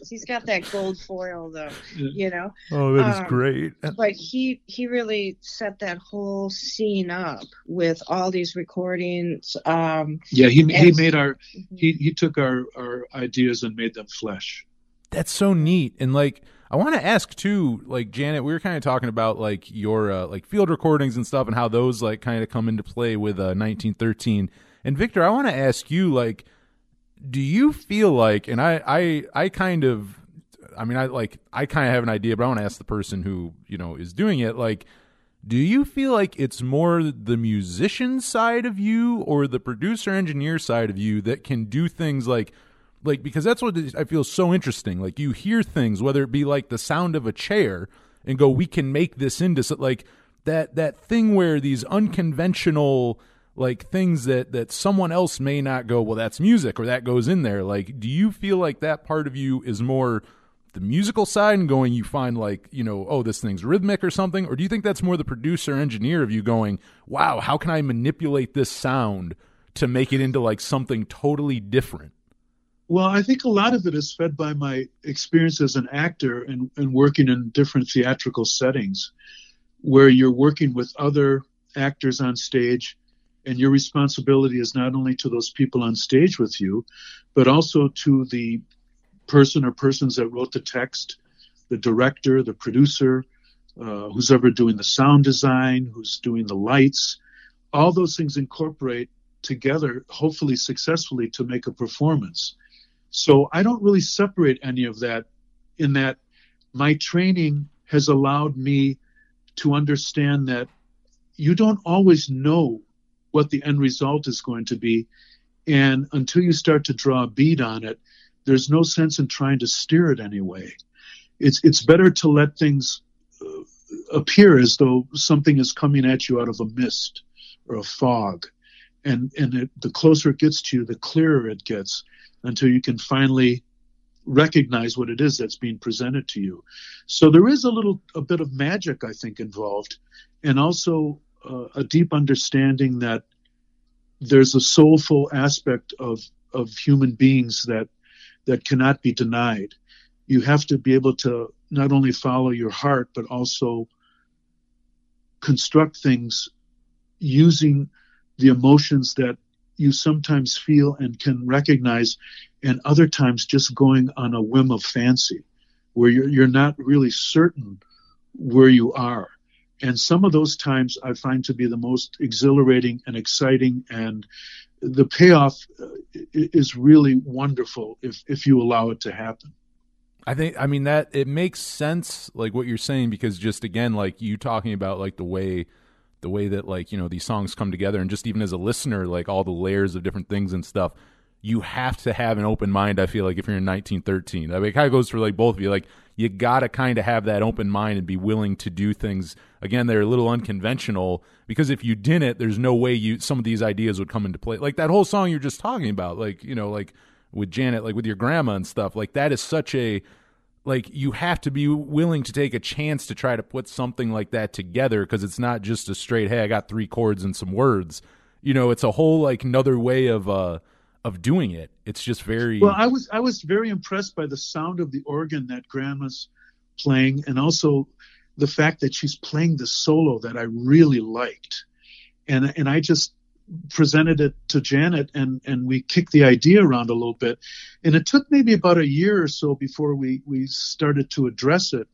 he's got that gold foil though you know Oh, that is Um, great. but he he really set that whole scene up with all these recordings um yeah, he, he made our he, he took our, our ideas and made them flesh. That's so neat. And like I want to ask too, like Janet, we were kind of talking about like your uh, like field recordings and stuff and how those like kind of come into play with uh, 1913. And Victor, I want to ask you like do you feel like and I I I kind of I mean I like I kind of have an idea, but I want to ask the person who, you know, is doing it like do you feel like it's more the musician side of you or the producer engineer side of you that can do things like like because that's what I feel so interesting. Like you hear things, whether it be like the sound of a chair, and go, we can make this into so- like that that thing where these unconventional like things that that someone else may not go, well, that's music or that goes in there. Like, do you feel like that part of you is more the musical side and going, you find like, you know, oh, this thing's rhythmic or something? Or do you think that's more the producer engineer of you going, wow, how can I manipulate this sound to make it into like something totally different? Well, I think a lot of it is fed by my experience as an actor and, and working in different theatrical settings where you're working with other actors on stage and your responsibility is not only to those people on stage with you, but also to the person or persons that wrote the text, the director, the producer, uh, who's ever doing the sound design, who's doing the lights. All those things incorporate together, hopefully successfully, to make a performance. So I don't really separate any of that in that my training has allowed me to understand that you don't always know what the end result is going to be. And until you start to draw a bead on it, there's no sense in trying to steer it anyway. It's, it's better to let things uh, appear as though something is coming at you out of a mist or a fog. And, and it, the closer it gets to you, the clearer it gets until you can finally recognize what it is that's being presented to you. So there is a little, a bit of magic, I think, involved, and also uh, a deep understanding that there's a soulful aspect of of human beings that that cannot be denied. You have to be able to not only follow your heart, but also construct things using the emotions that you sometimes feel and can recognize, and other times just going on a whim of fancy, where you're, you're not really certain where you are. And some of those times I find to be the most exhilarating and exciting, and the payoff uh, is really wonderful if, if you allow it to happen. I think I mean that it makes sense like what you're saying because just again like you talking about like the way the way that like you know these songs come together and just even as a listener like all the layers of different things and stuff you have to have an open mind i feel like if you're in 1913 i mean it kind of goes for like both of you. Like you gotta kind of have that open mind and be willing to do things again they're a little unconventional because if you didn't there's no way you some of these ideas would come into play. Like that whole song you're just talking about like you know like with janet like with your grandma and stuff like that is such a like you have to be willing to take a chance to try to put something like that together because it's not just a straight hey i got three chords and some words. You know it's a whole like another way of uh of doing it. It's just very Well, I was I was very impressed by the sound of the organ that Grandma's playing, and also the fact that she's playing the solo that I really liked, and and I just presented it to Janet, and and we kicked the idea around a little bit, and it took maybe about a year or so before we we started to address it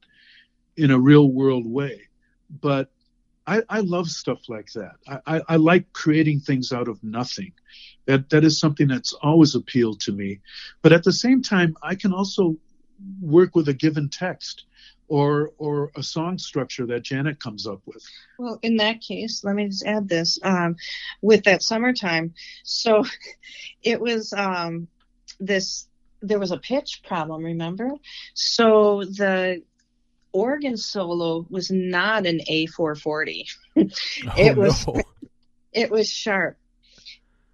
in a real world way, but. I, I love stuff like that. I, I, I like creating things out of nothing. That that is something that's always appealed to me. But at the same time, I can also work with a given text or or a song structure that Janet comes up with. Well, in that case, let me just add this um, with that summertime. So it was um, this. There was a pitch problem, remember? So the organ solo was not an A440. Oh, it was no. it was sharp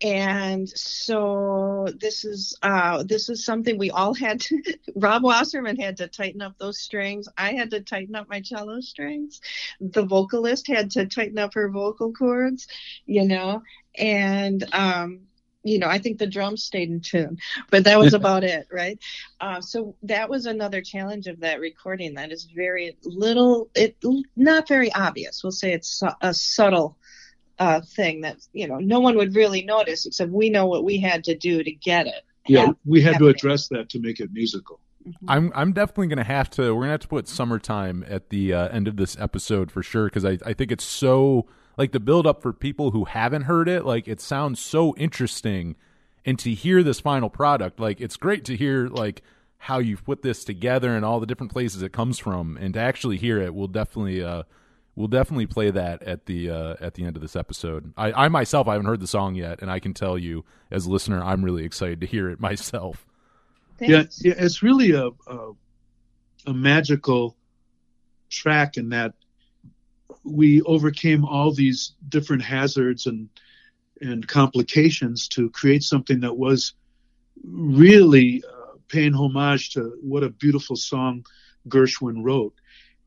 and so this is uh this is something we all had to rob wasserman had to tighten up those strings. I had to tighten up my cello strings. The vocalist had to tighten up her vocal cords you know? And um you know i think the drums stayed in tune but that was about it right? Uh, so that was another challenge of that recording. That is very little it not very obvious. We'll say it's a subtle uh, thing that you know no one would really notice except we know what we had to do to get it. Yeah, hap- we had to happening. address that to make it musical. I'm I'm definitely gonna have to. We're gonna have to put summertime at the uh, end of this episode for sure because I I think it's so like the build up for people who haven't heard it. Like it sounds so interesting, and to hear this final product, like it's great to hear like how you've put this together and all the different places it comes from, and to actually hear it, we'll definitely uh we'll definitely play that at the uh, at the end of this episode. I, I myself I haven't heard the song yet, and I can tell you as a listener, I'm really excited to hear it myself. Yeah, Thanks. yeah, it's really a, a a magical track in that we overcame all these different hazards and and complications to create something that was really uh, paying homage to what a beautiful song Gershwin wrote.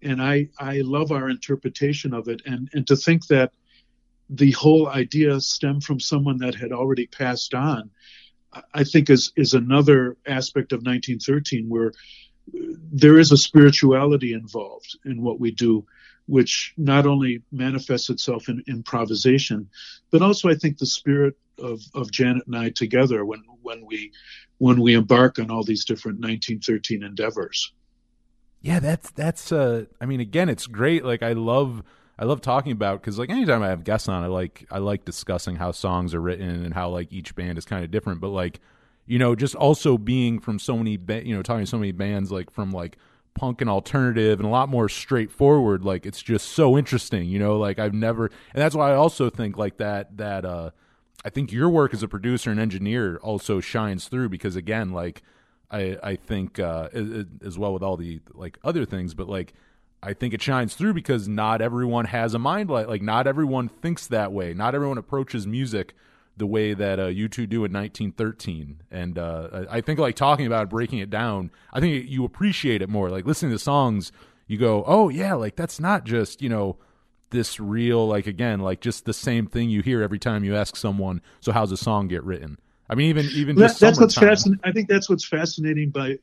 And I I love our interpretation of it and and to think that the whole idea stemmed from someone that had already passed on I- think is is another aspect of 1913 where there is a spirituality involved in what we do, which not only manifests itself in improvisation, but also I think the spirit of, of Janet and I together when when we when we embark on all these different 1913 endeavors. Yeah, that's that's uh I mean again it's great. Like I love I love talking about cuz like anytime I have guests on I like I like discussing how songs are written and how like each band is kind of different. But like you know just also being from so many ba- you know talking to so many bands like from like punk and alternative and a lot more straightforward like it's just so interesting you know? Like I've never and that's why I also think like that that uh I think your work as a producer and engineer also shines through because again like I I think uh, as, well with all the like other things, but like I think it shines through because not everyone has a mind like like not everyone thinks that way. Not everyone approaches music the way that uh, you two do in 1913. And uh, I I think like talking about it, breaking it down, I think you appreciate it more. Like listening to songs, you go, oh yeah, like that's not just you know this real like again like just the same thing you hear every time you ask someone. So how's a song get written? I mean, even even That- that's what's fascinating. I think that's what's fascinating by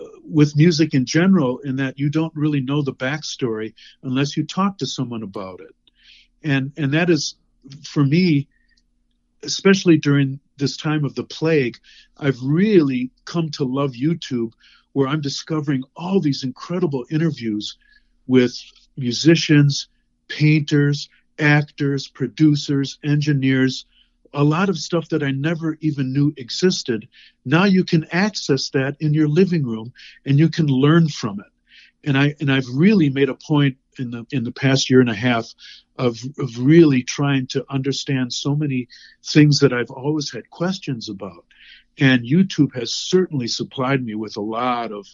uh, with music in general, in that you don't really know the backstory unless you talk to someone about it, and and that is for me, especially during this time of the plague, I've really come to love YouTube, where I'm discovering all these incredible interviews with musicians, painters, actors, producers, engineers a lot of stuff that I never even knew existed. Now you can access that in your living room and you can learn from it. And I and I've really made a point in the in the past year and a half of of really trying to understand so many things that I've always had questions about. And YouTube has certainly supplied me with a lot of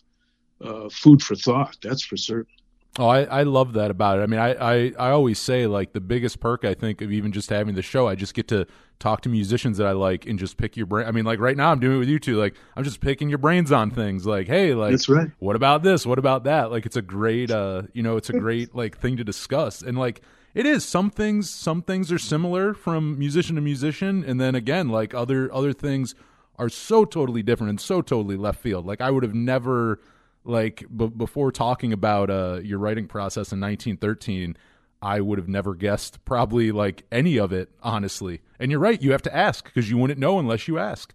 uh, food for thought. That's for certain. Oh, I, I love that about it. I mean, I, I, I always say like the biggest perk I think of even just having the show, I just get to talk to musicians that I like and just pick your brain. I mean, like right now I'm doing it with you two. Like I'm just picking your brains on things. Like, hey, like That's right. what about this? What about that? Like it's a great, uh, you know, it's a great like thing to discuss. And like it is some things, some things are similar from musician to musician, and then again, like other other things are so totally different and so totally left field. Like I would have never like b- before talking about uh, your writing process in 1913 i would have never guessed probably like any of it honestly and you're right you have to ask because you wouldn't know unless you ask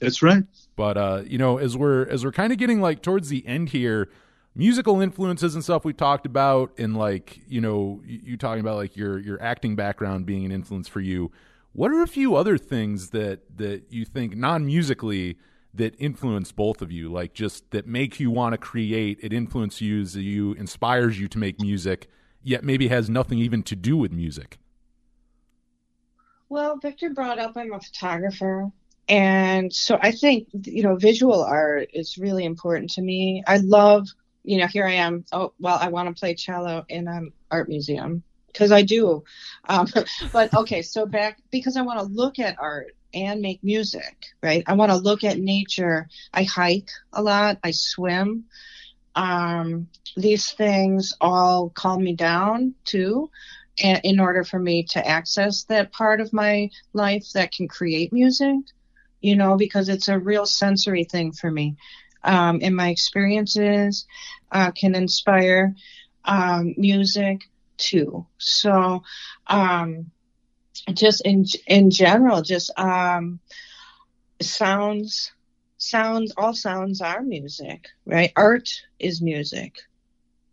That's right. but uh, you know as we're as we're kind of getting like towards the end here musical influences and stuff we talked about and like you know you, you talking about like your your acting background being an influence for you what are a few other things that that you think non-musically that influence both of you like just that make you want to create it influences you you inspires you to make music yet maybe has nothing even to do with music Well, Victor brought up I'm a photographer. And so I think, you know, visual art is really important to me. I love, you know, here I am. Oh, well, I want to play cello in an art museum because I do. Um, but okay, so back because I want to look at art and make music, right? I want to look at nature. I hike a lot, I swim. Um, these things all calm me down too a- in order for me to access that part of my life that can create music, you know, because it's a real sensory thing for me. Um, and my experiences uh, can inspire um, music too. So, um, just in in general, just um, sounds, sounds, all sounds are music, right? Art is music,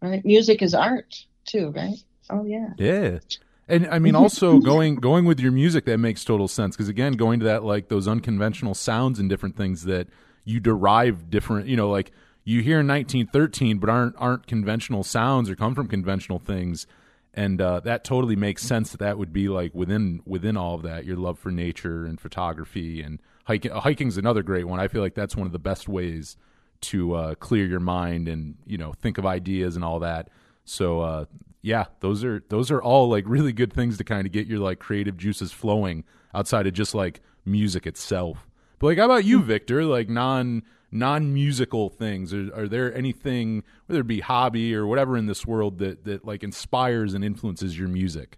right? Music is art too, right? Oh yeah. Yeah. And I mean also going going with your music that makes total sense because again going to that like those unconventional sounds and different things that you derive different you know like you hear 1913 but aren't aren't conventional sounds or come from conventional things and uh, that totally makes sense that that would be like within within all of that your love for nature and photography and hiking. Hiking's another great one. I feel like that's one of the best ways to uh, clear your mind and you know think of ideas and all that. So uh, yeah, those are those are all like really good things to kind of get your like creative juices flowing outside of just like music itself. But like, how about you, Victor? Like non non musical things. Are, are there anything, whether it be hobby or whatever in this world that that like inspires and influences your music?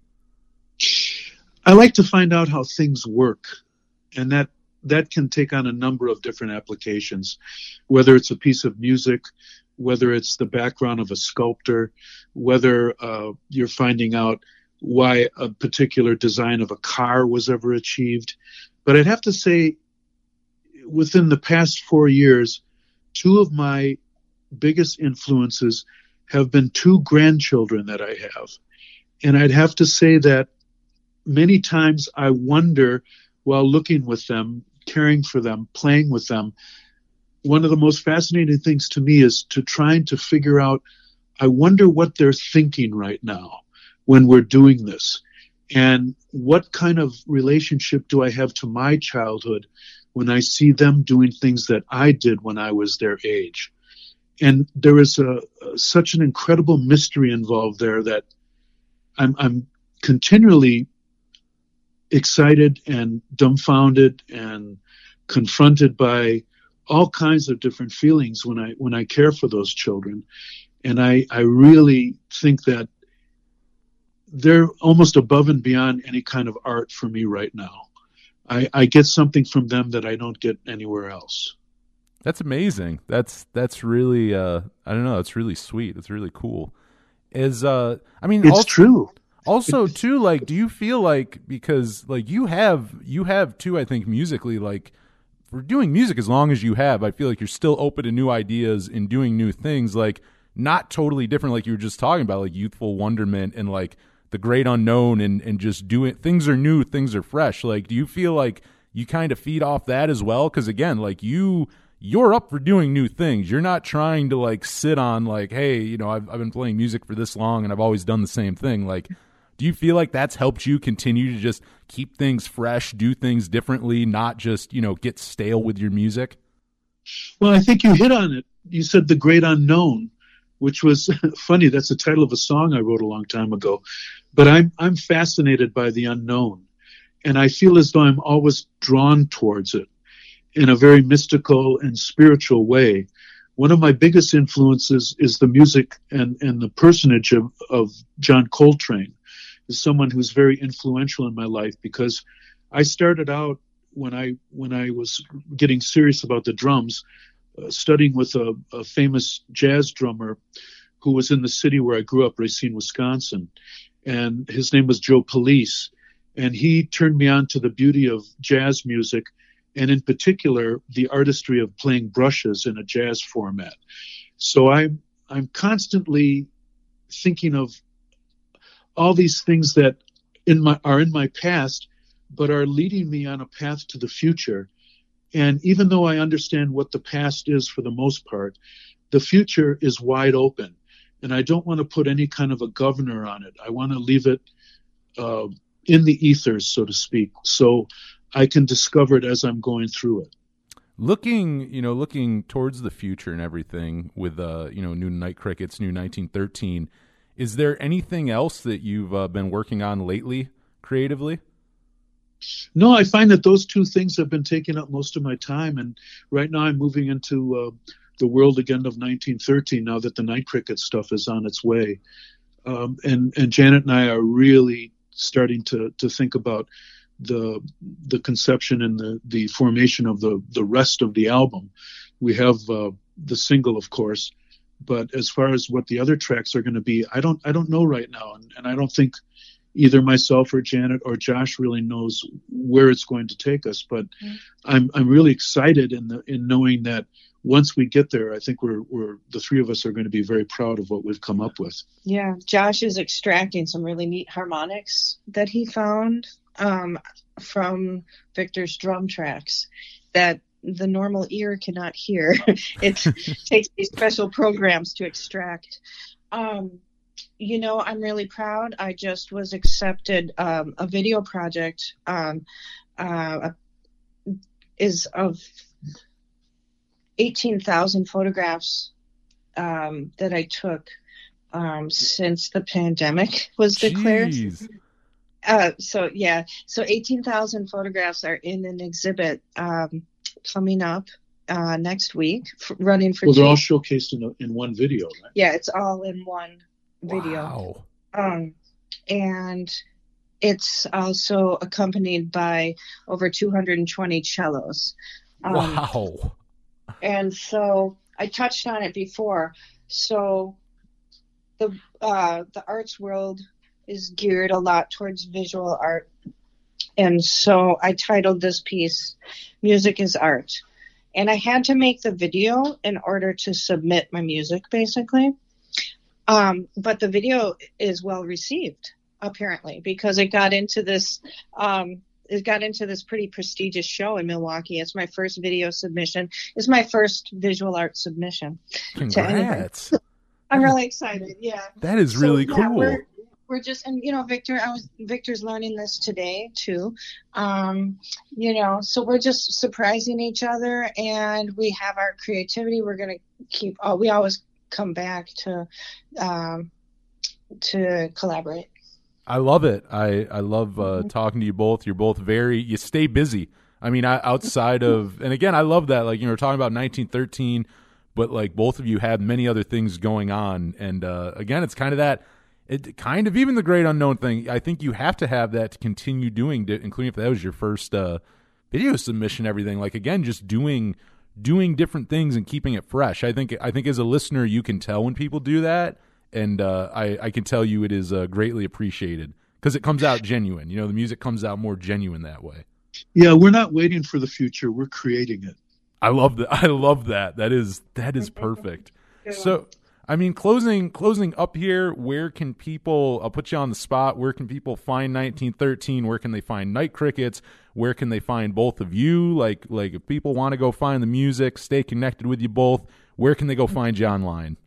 I like to find out how things work, and that that can take on a number of different applications, whether it's a piece of music, whether it's the background of a sculptor, whether uh, you're finding out why a particular design of a car was ever achieved. But I'd have to say, within the past four years, two of my biggest influences have been two grandchildren that I have. And I'd have to say that many times I wonder while looking with them, caring for them, playing with them, one of the most fascinating things to me is to trying to figure out I wonder what they're thinking right now when we're doing this. And what kind of relationship do I have to my childhood when I see them doing things that I did when I was their age? And there is a, such an incredible mystery involved there that I'm, I'm continually excited and dumbfounded and confronted by all kinds of different feelings when I when I care for those children, and I I really think that they're almost above and beyond any kind of art for me right now. I, I get something from them that I don't get anywhere else. That's amazing. That's that's really uh I don't know, it's really sweet. It's really cool. Is uh I mean It's also, true. also too like do you feel like because like you have you have too I think musically like for doing music as long as you have, I feel like you're still open to new ideas and doing new things like not totally different like you were just talking about like youthful wonderment and like the great unknown and and just doing things are new, things are fresh. Like do you feel like you kind of feed off that as well cuz again, like you you're up for doing new things. You're not trying to like sit on like, hey, you know, I've I've been playing music for this long and I've always done the same thing. Like, do you feel like that's helped you continue to just keep things fresh, do things differently, not just you know get stale with your music? Well, I think you hit on it. You said the great unknown, which was funny. That's the title of a song I wrote a long time ago. But I'm I'm fascinated by the unknown, and I feel as though I'm always drawn towards it in a very mystical and spiritual way. One of my biggest influences is the music and, and the personage of, of John Coltrane, is someone who's very influential in my life because I started out when I when I was getting serious about the drums, uh, studying with a, a famous jazz drummer who was in the city where I grew up, Racine, Wisconsin, and his name was Joe Police, and he turned me on to the beauty of jazz music and in particular the artistry of playing brushes in a jazz format. So I'm I'm constantly thinking of all these things that in my are in my past, but are leading me on a path to the future. And even though I understand what the past is for the most part, the future is wide open, and I don't want to put any kind of a governor on it. I want to leave it uh, in the ethers, so to speak. So I can discover it as I'm going through it. Looking, you know, looking towards the future and everything with, uh, you know, new Night Crickets, new 1913. Is there anything else that you've uh, been working on lately, creatively? No, I find that those two things have been taking up most of my time, and right now I'm moving into uh, the world again of 1913. Now that the Night Cricket stuff is on its way, um, and and Janet and I are really starting to to think about the the conception and the the formation of the the rest of the album. We have uh, the single, of course, but as far as what the other tracks are going to be, I don't I don't know right now, and, and I don't think either myself or Janet or Josh really knows where it's going to take us. But mm-hmm. I'm I'm really excited in the in knowing that once we get there, I think we're we're the three of us are going to be very proud of what we've come up with. Yeah, Josh is extracting some really neat harmonics that he found um, from Victor's drum tracks that the normal ear cannot hear. it takes these special programs to extract. Um, you know, I'm really proud. I just was accepted um, a video project um, uh, is of 18,000 photographs um, that I took um, since the pandemic was declared. Jeez. Uh, so yeah, so 18,000 photographs are in an exhibit um, coming up uh, next week, f- running for Well, they're all showcased in, a, in one video, right? yeah, it's all in one video. Wow. Um, and it's also accompanied by over 220 cellos. Um, wow. And so I touched on it before. So the uh, the arts world is geared a lot towards visual art, and so I titled this piece "Music is Art," and I had to make the video in order to submit my music, basically. Um, but the video is well received apparently because it got into this um, it got into this pretty prestigious show in Milwaukee. It's my first video submission. It's my first visual art submission. Congrats. I'm really excited. Yeah. That is So, really yeah, cool. we're, we're just and you know Victor I was Victor's learning this today too. Um, you know, so we're just surprising each other and we have our creativity. We're going to keep oh, we always come back to um to collaborate. I love it. I I love uh, talking to you both. You're both very. You stay busy. I mean, I, outside of and again, I love that. Like you were talking about 1913, but like both of you had many other things going on, and uh, again, it's kind of that. It kind of even the great unknown thing. I think you have to have that to continue doing, to, including if that was your first uh, video submission. Everything like again, just doing doing different things and keeping it fresh. I think I think as a listener, you can tell when people do that and uh, I, I can tell you it is uh, greatly appreciated because it comes out genuine. You know, the music comes out more genuine that way. Yeah, we're not waiting for the future. We're creating it. I love that. I love that. That is that is perfect. So, I mean, closing closing up here. Where can people? I'll put you on the spot. Where can people find 1913? Where can they find Night Crickets? Where can they find both of you? Like like if people want to go find the music, stay connected with you both. Where can they go find you online?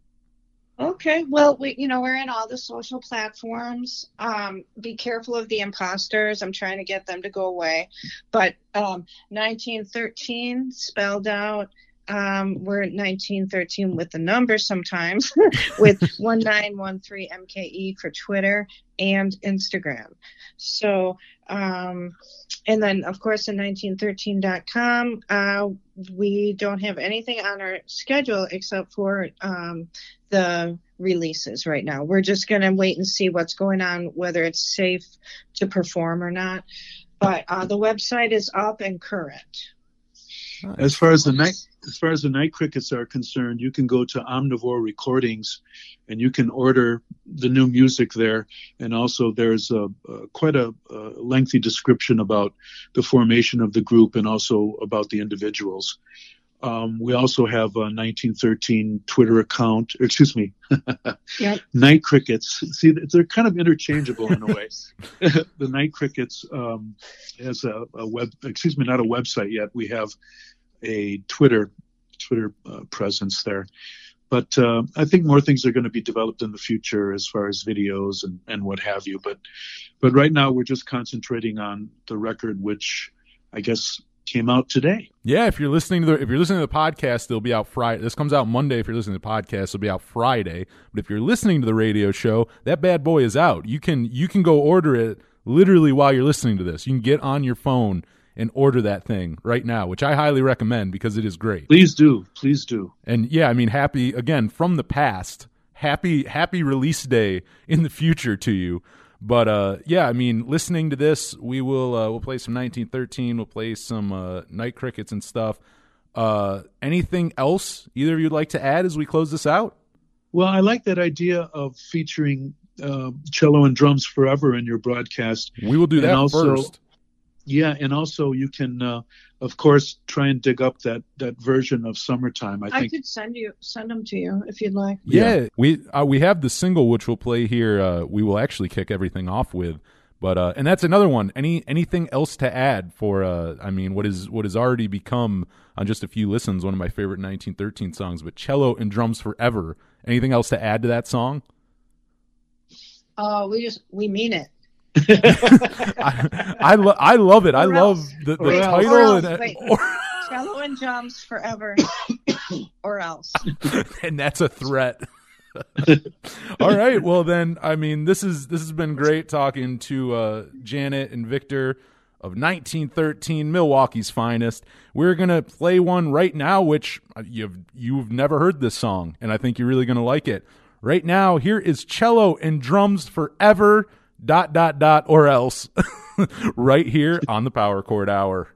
Okay, well, we, you know, we're in all the social platforms. Um, be careful of the imposters. I'm trying to get them to go away. But um, 1913 spelled out. Um, we're 1913 with the number sometimes, with 1913 MKE for Twitter and Instagram. So, um, and then of course in 1913.com, uh, we don't have anything on our schedule except for um, the releases right now. We're just going to wait and see what's going on, whether it's safe to perform or not. But uh, the website is up and current. As far as the night, as far as the night crickets are concerned, you can go to Omnivore Recordings, and you can order the new music there. And also, there's a, a quite a, a lengthy description about the formation of the group and also about the individuals. Um, we also have a 1913 Twitter account. Excuse me, Yep. Night Crickets. See, they're kind of interchangeable in a way. the Night Crickets um, has a, a web. Excuse me, not a website yet. We have a Twitter Twitter uh, presence there. But uh, I think more things are going to be developed in the future as far as videos and, and what have you. But but right now we're just concentrating on the record, which I guess came out today. Yeah, if you're listening to the if you're listening to the podcast, it'll be out Friday. This comes out Monday. If you're listening to the podcast, it'll be out Friday. But if you're listening to the radio show, that bad boy is out. You can you can go order it literally while you're listening to this. You can get on your phone and order that thing right now, which I highly recommend because it is great. Please do, please do. And yeah, I mean, happy again from the past. Happy happy release day in the future to you. But uh, yeah, I mean, listening to this, we will uh, we'll play some 1913. We'll play some uh, night crickets and stuff. Uh, anything else either of you'd like to add as we close this out? Well, I like that idea of featuring uh, cello and drums forever in your broadcast. We will do And that also- first. Yeah, and also you can, uh, of course, try and dig up that that version of "Summertime." I I think could send you send them to you if you'd like. Yeah, we uh, we have the single which we'll play here. Uh, we will actually kick everything off with, but uh, and that's another one. Any anything else to add for? Uh, I mean, what is what has already become on just a few listens one of my favorite 1913 songs, but cello and drums forever. Anything else to add to that song? Oh, we just we mean it. I I, lo- I love it. I Or love else. the, title and, wait. or- Cello and jumps forever, or else. and that's a threat. All right. Well, then, I mean, this is this has been great talking to uh, Janet and Victor of 1913, Milwaukee's finest. We're gonna play one right now, which you've you've never heard this song, and I think you're really gonna like it. Right now, here is cello and drums forever. Dot dot dot or else. right here on the Power Chord Hour.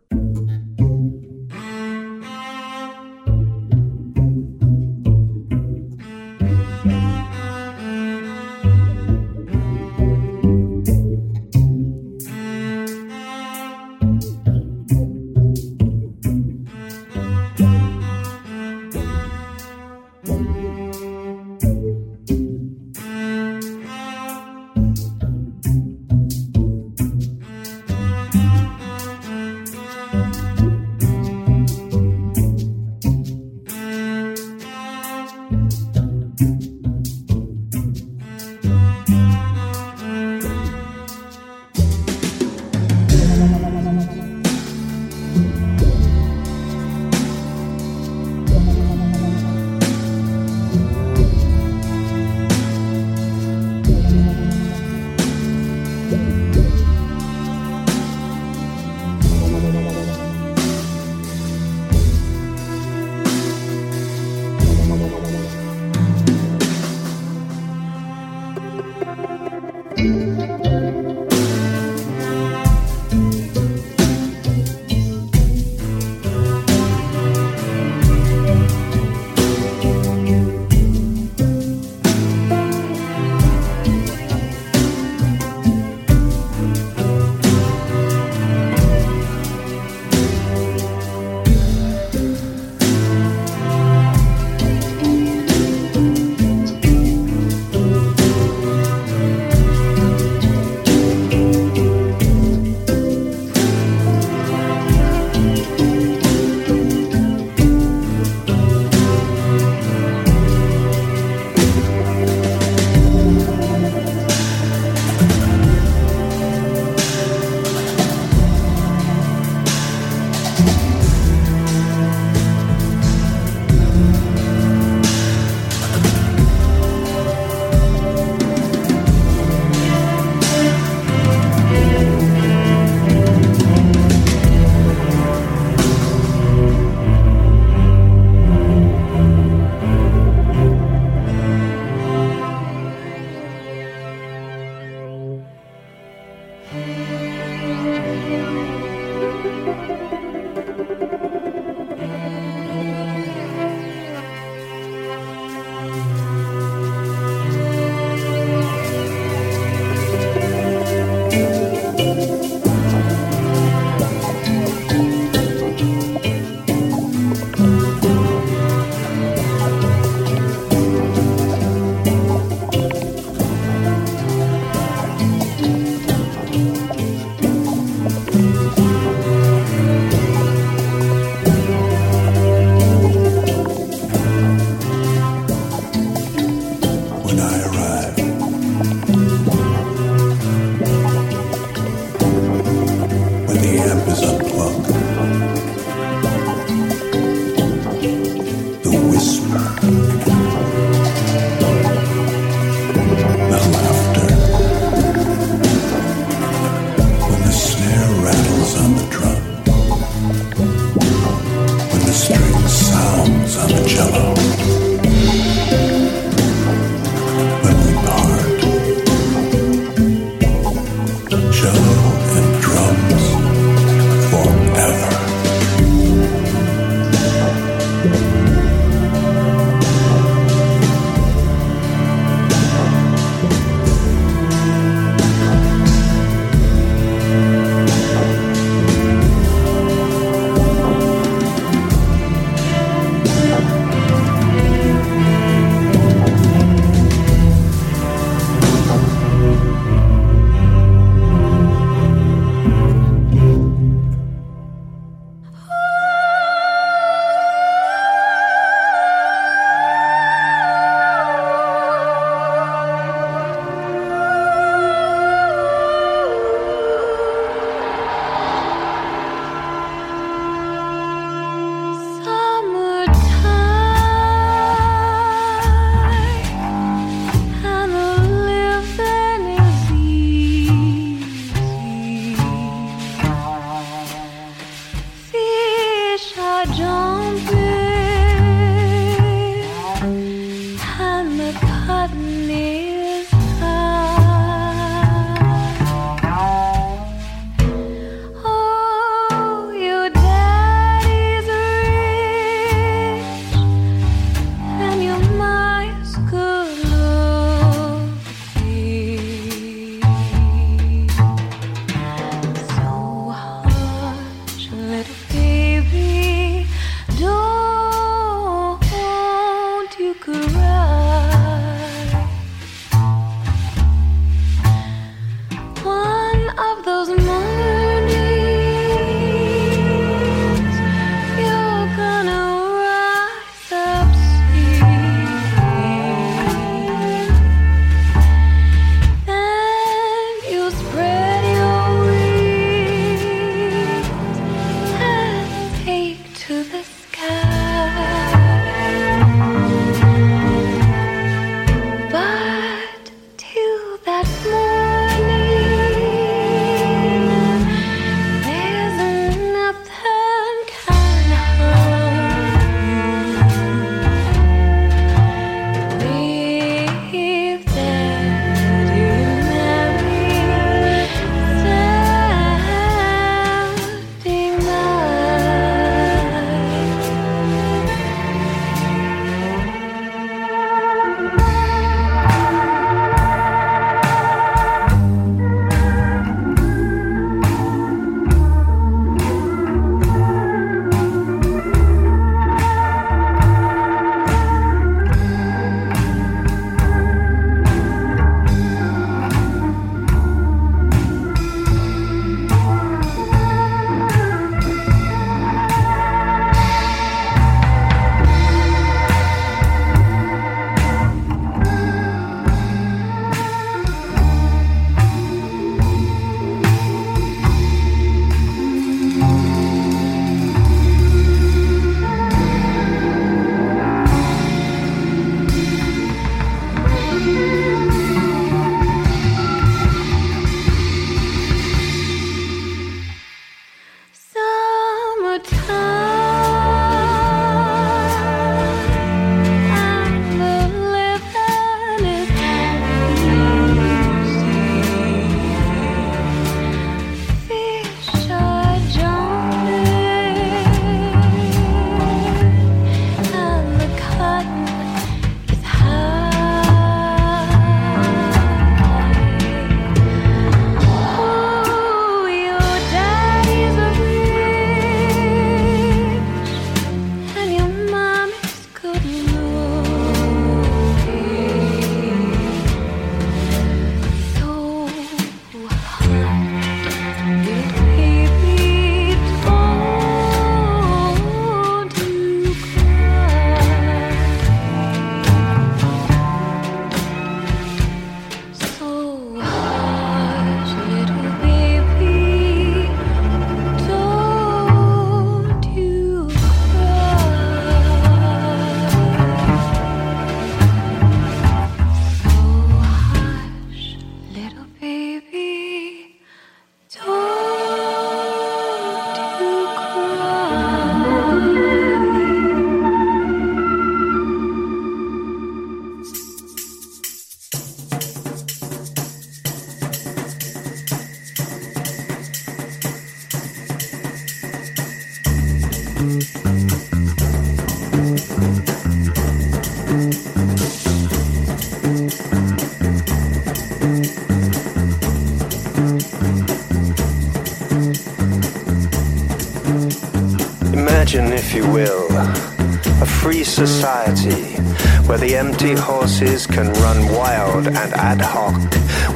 If you will, a free society where the empty horses can run wild and ad hoc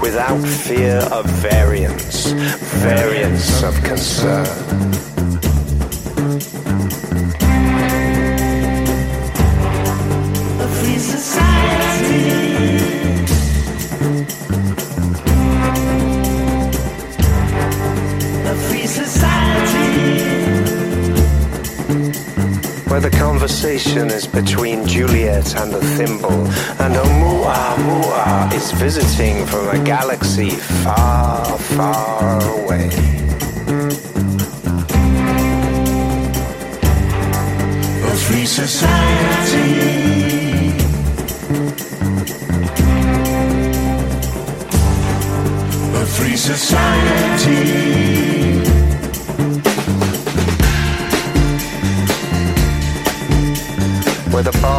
without fear of variance, variance of concern. Is between Juliet and the thimble, and Oumuamua is visiting from a galaxy far, far away. A free society. A free society.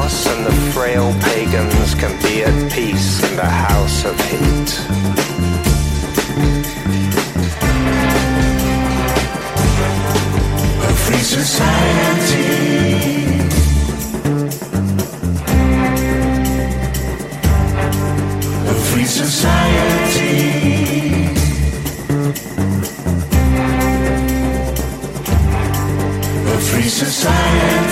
Boss and the frail pagans can be at peace in the house of. A free society. A free society. A free society.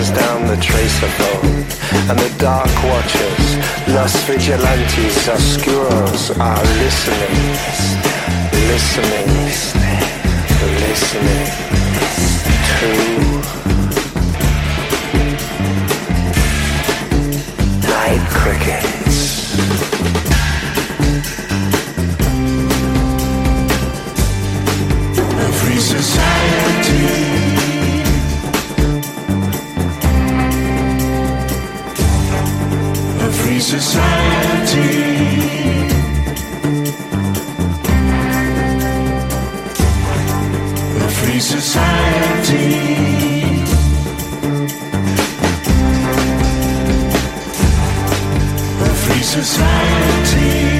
Comes down the tracer phone, and the dark watchers, los vigilantes oscuros, are listening, listening, listening to night crickets. Free society. Society. Free society. Free society.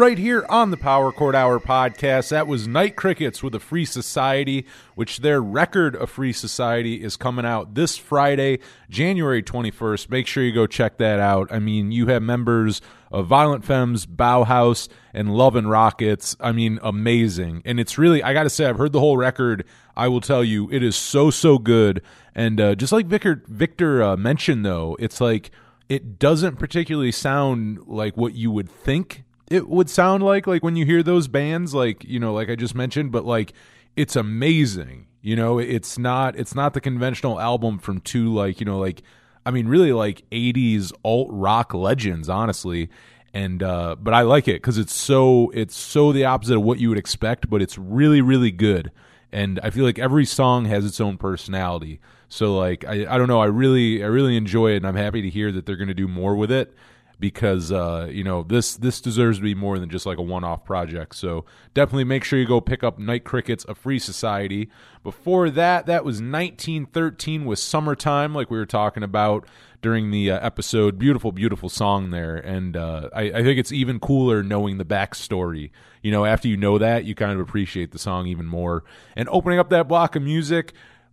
Right here on the Power Chord Hour podcast. That was Night Crickets with a Free Society, which their record of Free Society is coming out this Friday, January 21st. Make sure you go check that out. I mean, you have members of Violent Femmes, Bauhaus, and Love and Rockets. I mean, amazing. And it's really, I got to say, I've heard the whole record. I will tell you, it is so, so good. And uh, just like Victor, Victor uh, mentioned, though, it's like, it doesn't particularly sound like what you would think it would sound like like when you hear those bands like you know like i just mentioned but like it's amazing you know? It's not it's not the conventional album from two like you know like i mean really like 80s alt rock legends honestly. And uh but i like it because it's so it's so the opposite of what you would expect but it's really really good. And i feel like every song has its own personality. So like i, I don't know i really i really enjoy it and i'm happy to hear that they're going to do more with it because uh, you know this this deserves to be more than just like a one off project. So definitely make sure you go pick up Night Crickets, a Free Society. Before that, that was 1913 with Summertime, like we were talking about during the uh, episode. Beautiful, beautiful song there, and uh, I, I think it's even cooler knowing the backstory. You know, after you know that, you kind of appreciate the song even more. And opening up that block of music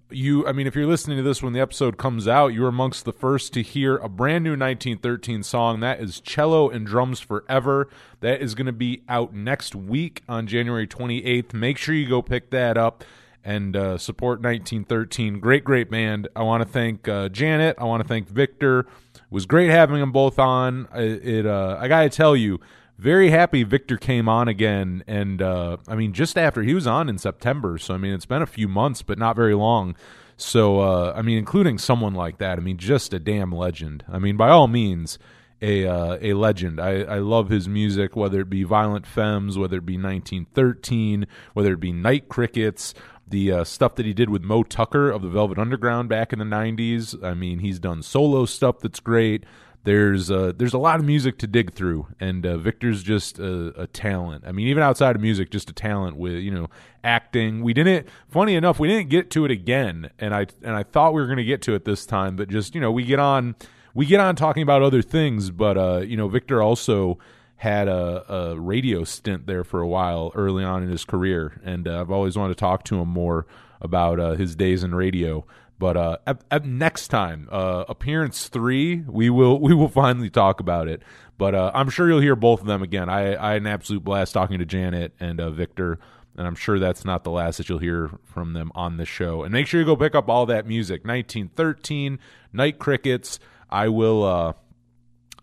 you i mean if you're listening to this when the episode comes out you're amongst the first to hear a brand new 1913 song that is cello and drums forever. That is going to be out next week on january 28th make sure you go pick that up and uh, support 1913 great great band. I want to thank uh, janet. I want to thank victor. It was great having them both on. It, it uh, i gotta tell you very happy Victor came on again. And uh, I mean, just after he was on in September. So, I mean, it's been a few months, but not very long. So, uh, I mean, including someone like that, I mean, just a damn legend. I mean, by all means, a uh, a legend. I, I love his music, whether it be Violent Femmes, whether it be 1913, whether it be Night Crickets, the uh, stuff that he did with Moe Tucker of the Velvet Underground back in the 90s. I mean, he's done solo stuff that's great there's uh, there's a lot of music to dig through, and uh, Victor's just a, a, talent. I mean, even outside of music, just a talent with you know acting. We didn't, funny enough, we didn't get to it again, and I and I thought we were going to get to it this time, but just you know we get on we get on talking about other things, but uh, you know Victor also had a, a, radio stint there for a while early on in his career, and uh, I've always wanted to talk to him more about uh, his days in radio. But uh, at, at next time, uh, appearance three, we will we will finally talk about it. But uh, I'm sure you'll hear both of them again. I, I had an absolute blast talking to Janet and uh, Victor, and I'm sure that's not the last that you'll hear from them on the show. And make sure you go pick up all that music. 1913, Night Crickets. I will. Uh,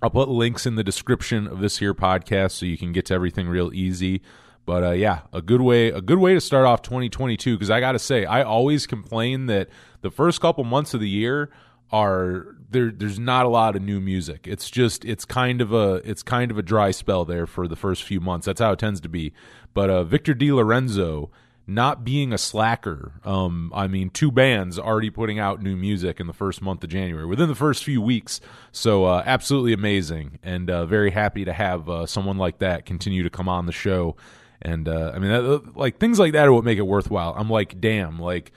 I'll put links in the description of this here podcast so you can get to everything real easy. But uh, yeah, a good way a good way to start off 2022 because I got to say I always complain that the first couple months of the year are there there's not a lot of new music. It's just it's kind of a it's kind of a dry spell there for the first few months. That's how it tends to be. But uh, Victor DeLorenzo not being a slacker. Um, I mean, two bands already putting out new music in the first month of January within the first few weeks. So uh, absolutely amazing, and uh, very happy to have uh, someone like that continue to come on the show and uh, I mean, that, like things like that are what make it worthwhile. I'm like, damn, like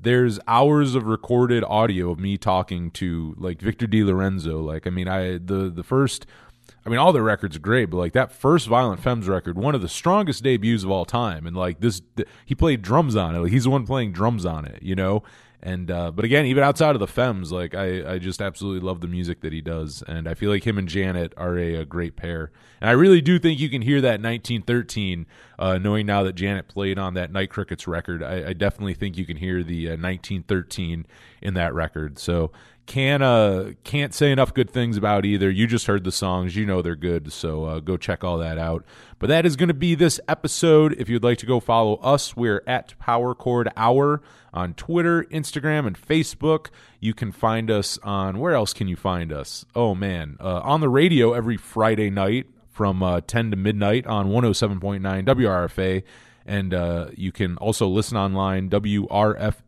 there's hours of recorded audio of me talking to like Victor D. DeLorenzo. Like, I mean, I the the first, I mean, all the records are great, but like that first Violent Femmes record, one of the strongest debuts of all time, and like this, he played drums on it. Like, he's the one playing drums on it, you know. And uh, but again, even outside of the Femmes, like I, I just absolutely love the music that he does, and I feel like him and Janet are a, a great pair. And I really do think you can hear that 1913, uh, knowing now that Janet played on that Night Crickets record. I, I definitely think you can hear the uh, 1913 in that record. So can uh can't say enough good things about either. You just heard the songs, you know they're good, so uh, go check all that out. But that is going to be this episode. If you'd like to go follow us, we're at Power Chord Hour on Twitter, Instagram, and Facebook. You can find us on where else can you find us? Oh man, uh, on the radio every Friday night from uh, 10 to midnight on 107.9 WRFA. And uh, you can also listen online, WRFALP.com.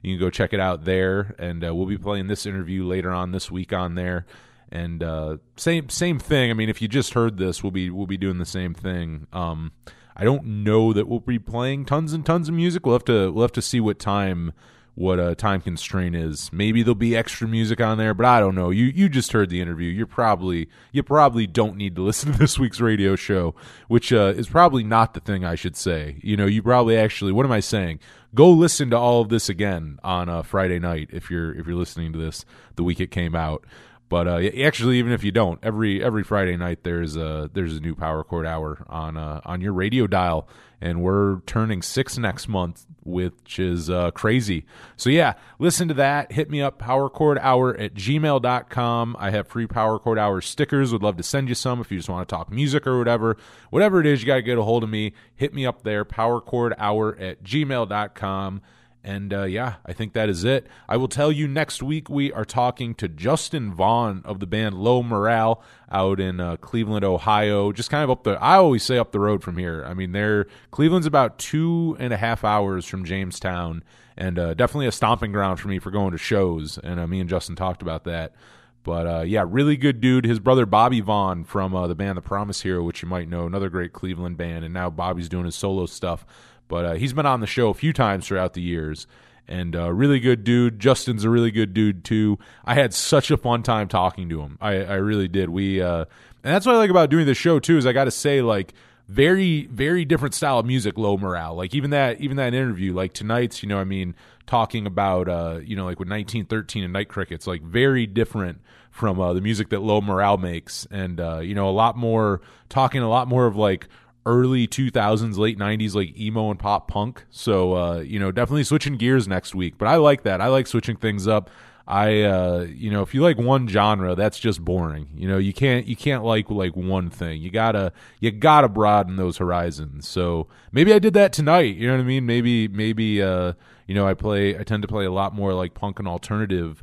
You can go check it out there. And uh, we'll be playing this interview later on this week on there. And uh, same same thing. I mean, if you just heard this, we'll be we'll be doing the same thing. Um, I don't know that we'll be playing tons and tons of music. We'll have to we'll have to see what time what a time constraint is. Maybe there'll be extra music on there, but I don't know. You you just heard the interview. You're probably you probably don't need to listen to this week's radio show, which uh, is probably not the thing I should say. You know, you probably actually what am I saying? Go listen to all of this again on a Friday night if you're if you're listening to this the week it came out. But uh, actually, even if you don't, every every Friday night there's a there's a new Power Chord Hour on uh, on your radio dial, and we're turning six next month, which is uh, crazy. So yeah, listen to that. Hit me up, Power Chord Hour at gmail.com. I have free Power Chord Hour stickers. Would love to send you some if you just want to talk music or whatever. Whatever it is, you got to get a hold of me. Hit me up there, Power Chord Hour at gmail.com. And uh, yeah, I think that is it. I will tell you next week we are talking to Justin Vaughn of the band Low Morale out in uh, Cleveland, Ohio. Just kind of up the, I always say up the road from here. I mean, they're, Cleveland's about two and a half hours from Jamestown and uh, definitely a stomping ground for me for going to shows. And uh, me and Justin talked about that. But uh, yeah, really good dude. His brother Bobby Vaughn from uh, the band The Promise Hero, which you might know, another great Cleveland band, and now Bobby's doing his solo stuff. But uh, he's been on the show a few times throughout the years, and uh, really good dude. Justin's a really good dude too. I had such a fun time talking to him. I, I really did. We uh, and that's what I like about doing this show too. Is I got to say like very very different style of music low morale like even that even that interview like tonight's you know i mean talking about uh you know like with 1913 and night crickets like very different from uh, the music that low morale makes and uh you know a lot more talking a lot more of like early 2000s late 90s like emo and pop punk so uh you know definitely switching gears next week but i like that i like switching things up I uh you know if you like one genre that's just boring. You know, you can't you can't like like one thing. You got to you got to broaden those horizons. So maybe I did that tonight, you know what I mean? Maybe maybe uh you know I play I tend to play a lot more like punk and alternative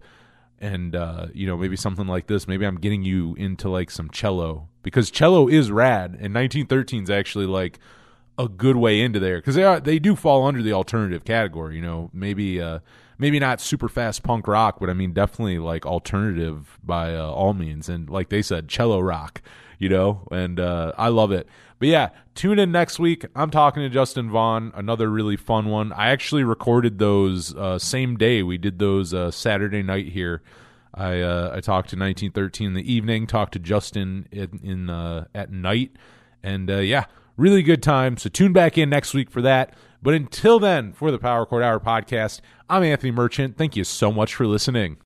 and uh you know maybe something like this maybe I'm getting you into like some cello because cello is rad and 1913 is actually like a good way into there because they are they do fall under the alternative category. You know, maybe uh, maybe not super fast punk rock, but I mean definitely like alternative by uh, all means. And like they said, cello rock. You know, and uh, I love it. But yeah, tune in next week. I'm talking to Justin Vaughn, another really fun one. I actually recorded those uh, same day. We did those uh, Saturday night here. I uh, I talked to 1913 in the evening, talked to Justin in, in uh, at night, and uh, yeah, really good time. So tune back in next week for that. But until then, for the Power Chord Hour podcast, I'm Anthony Merchant. Thank you so much for listening.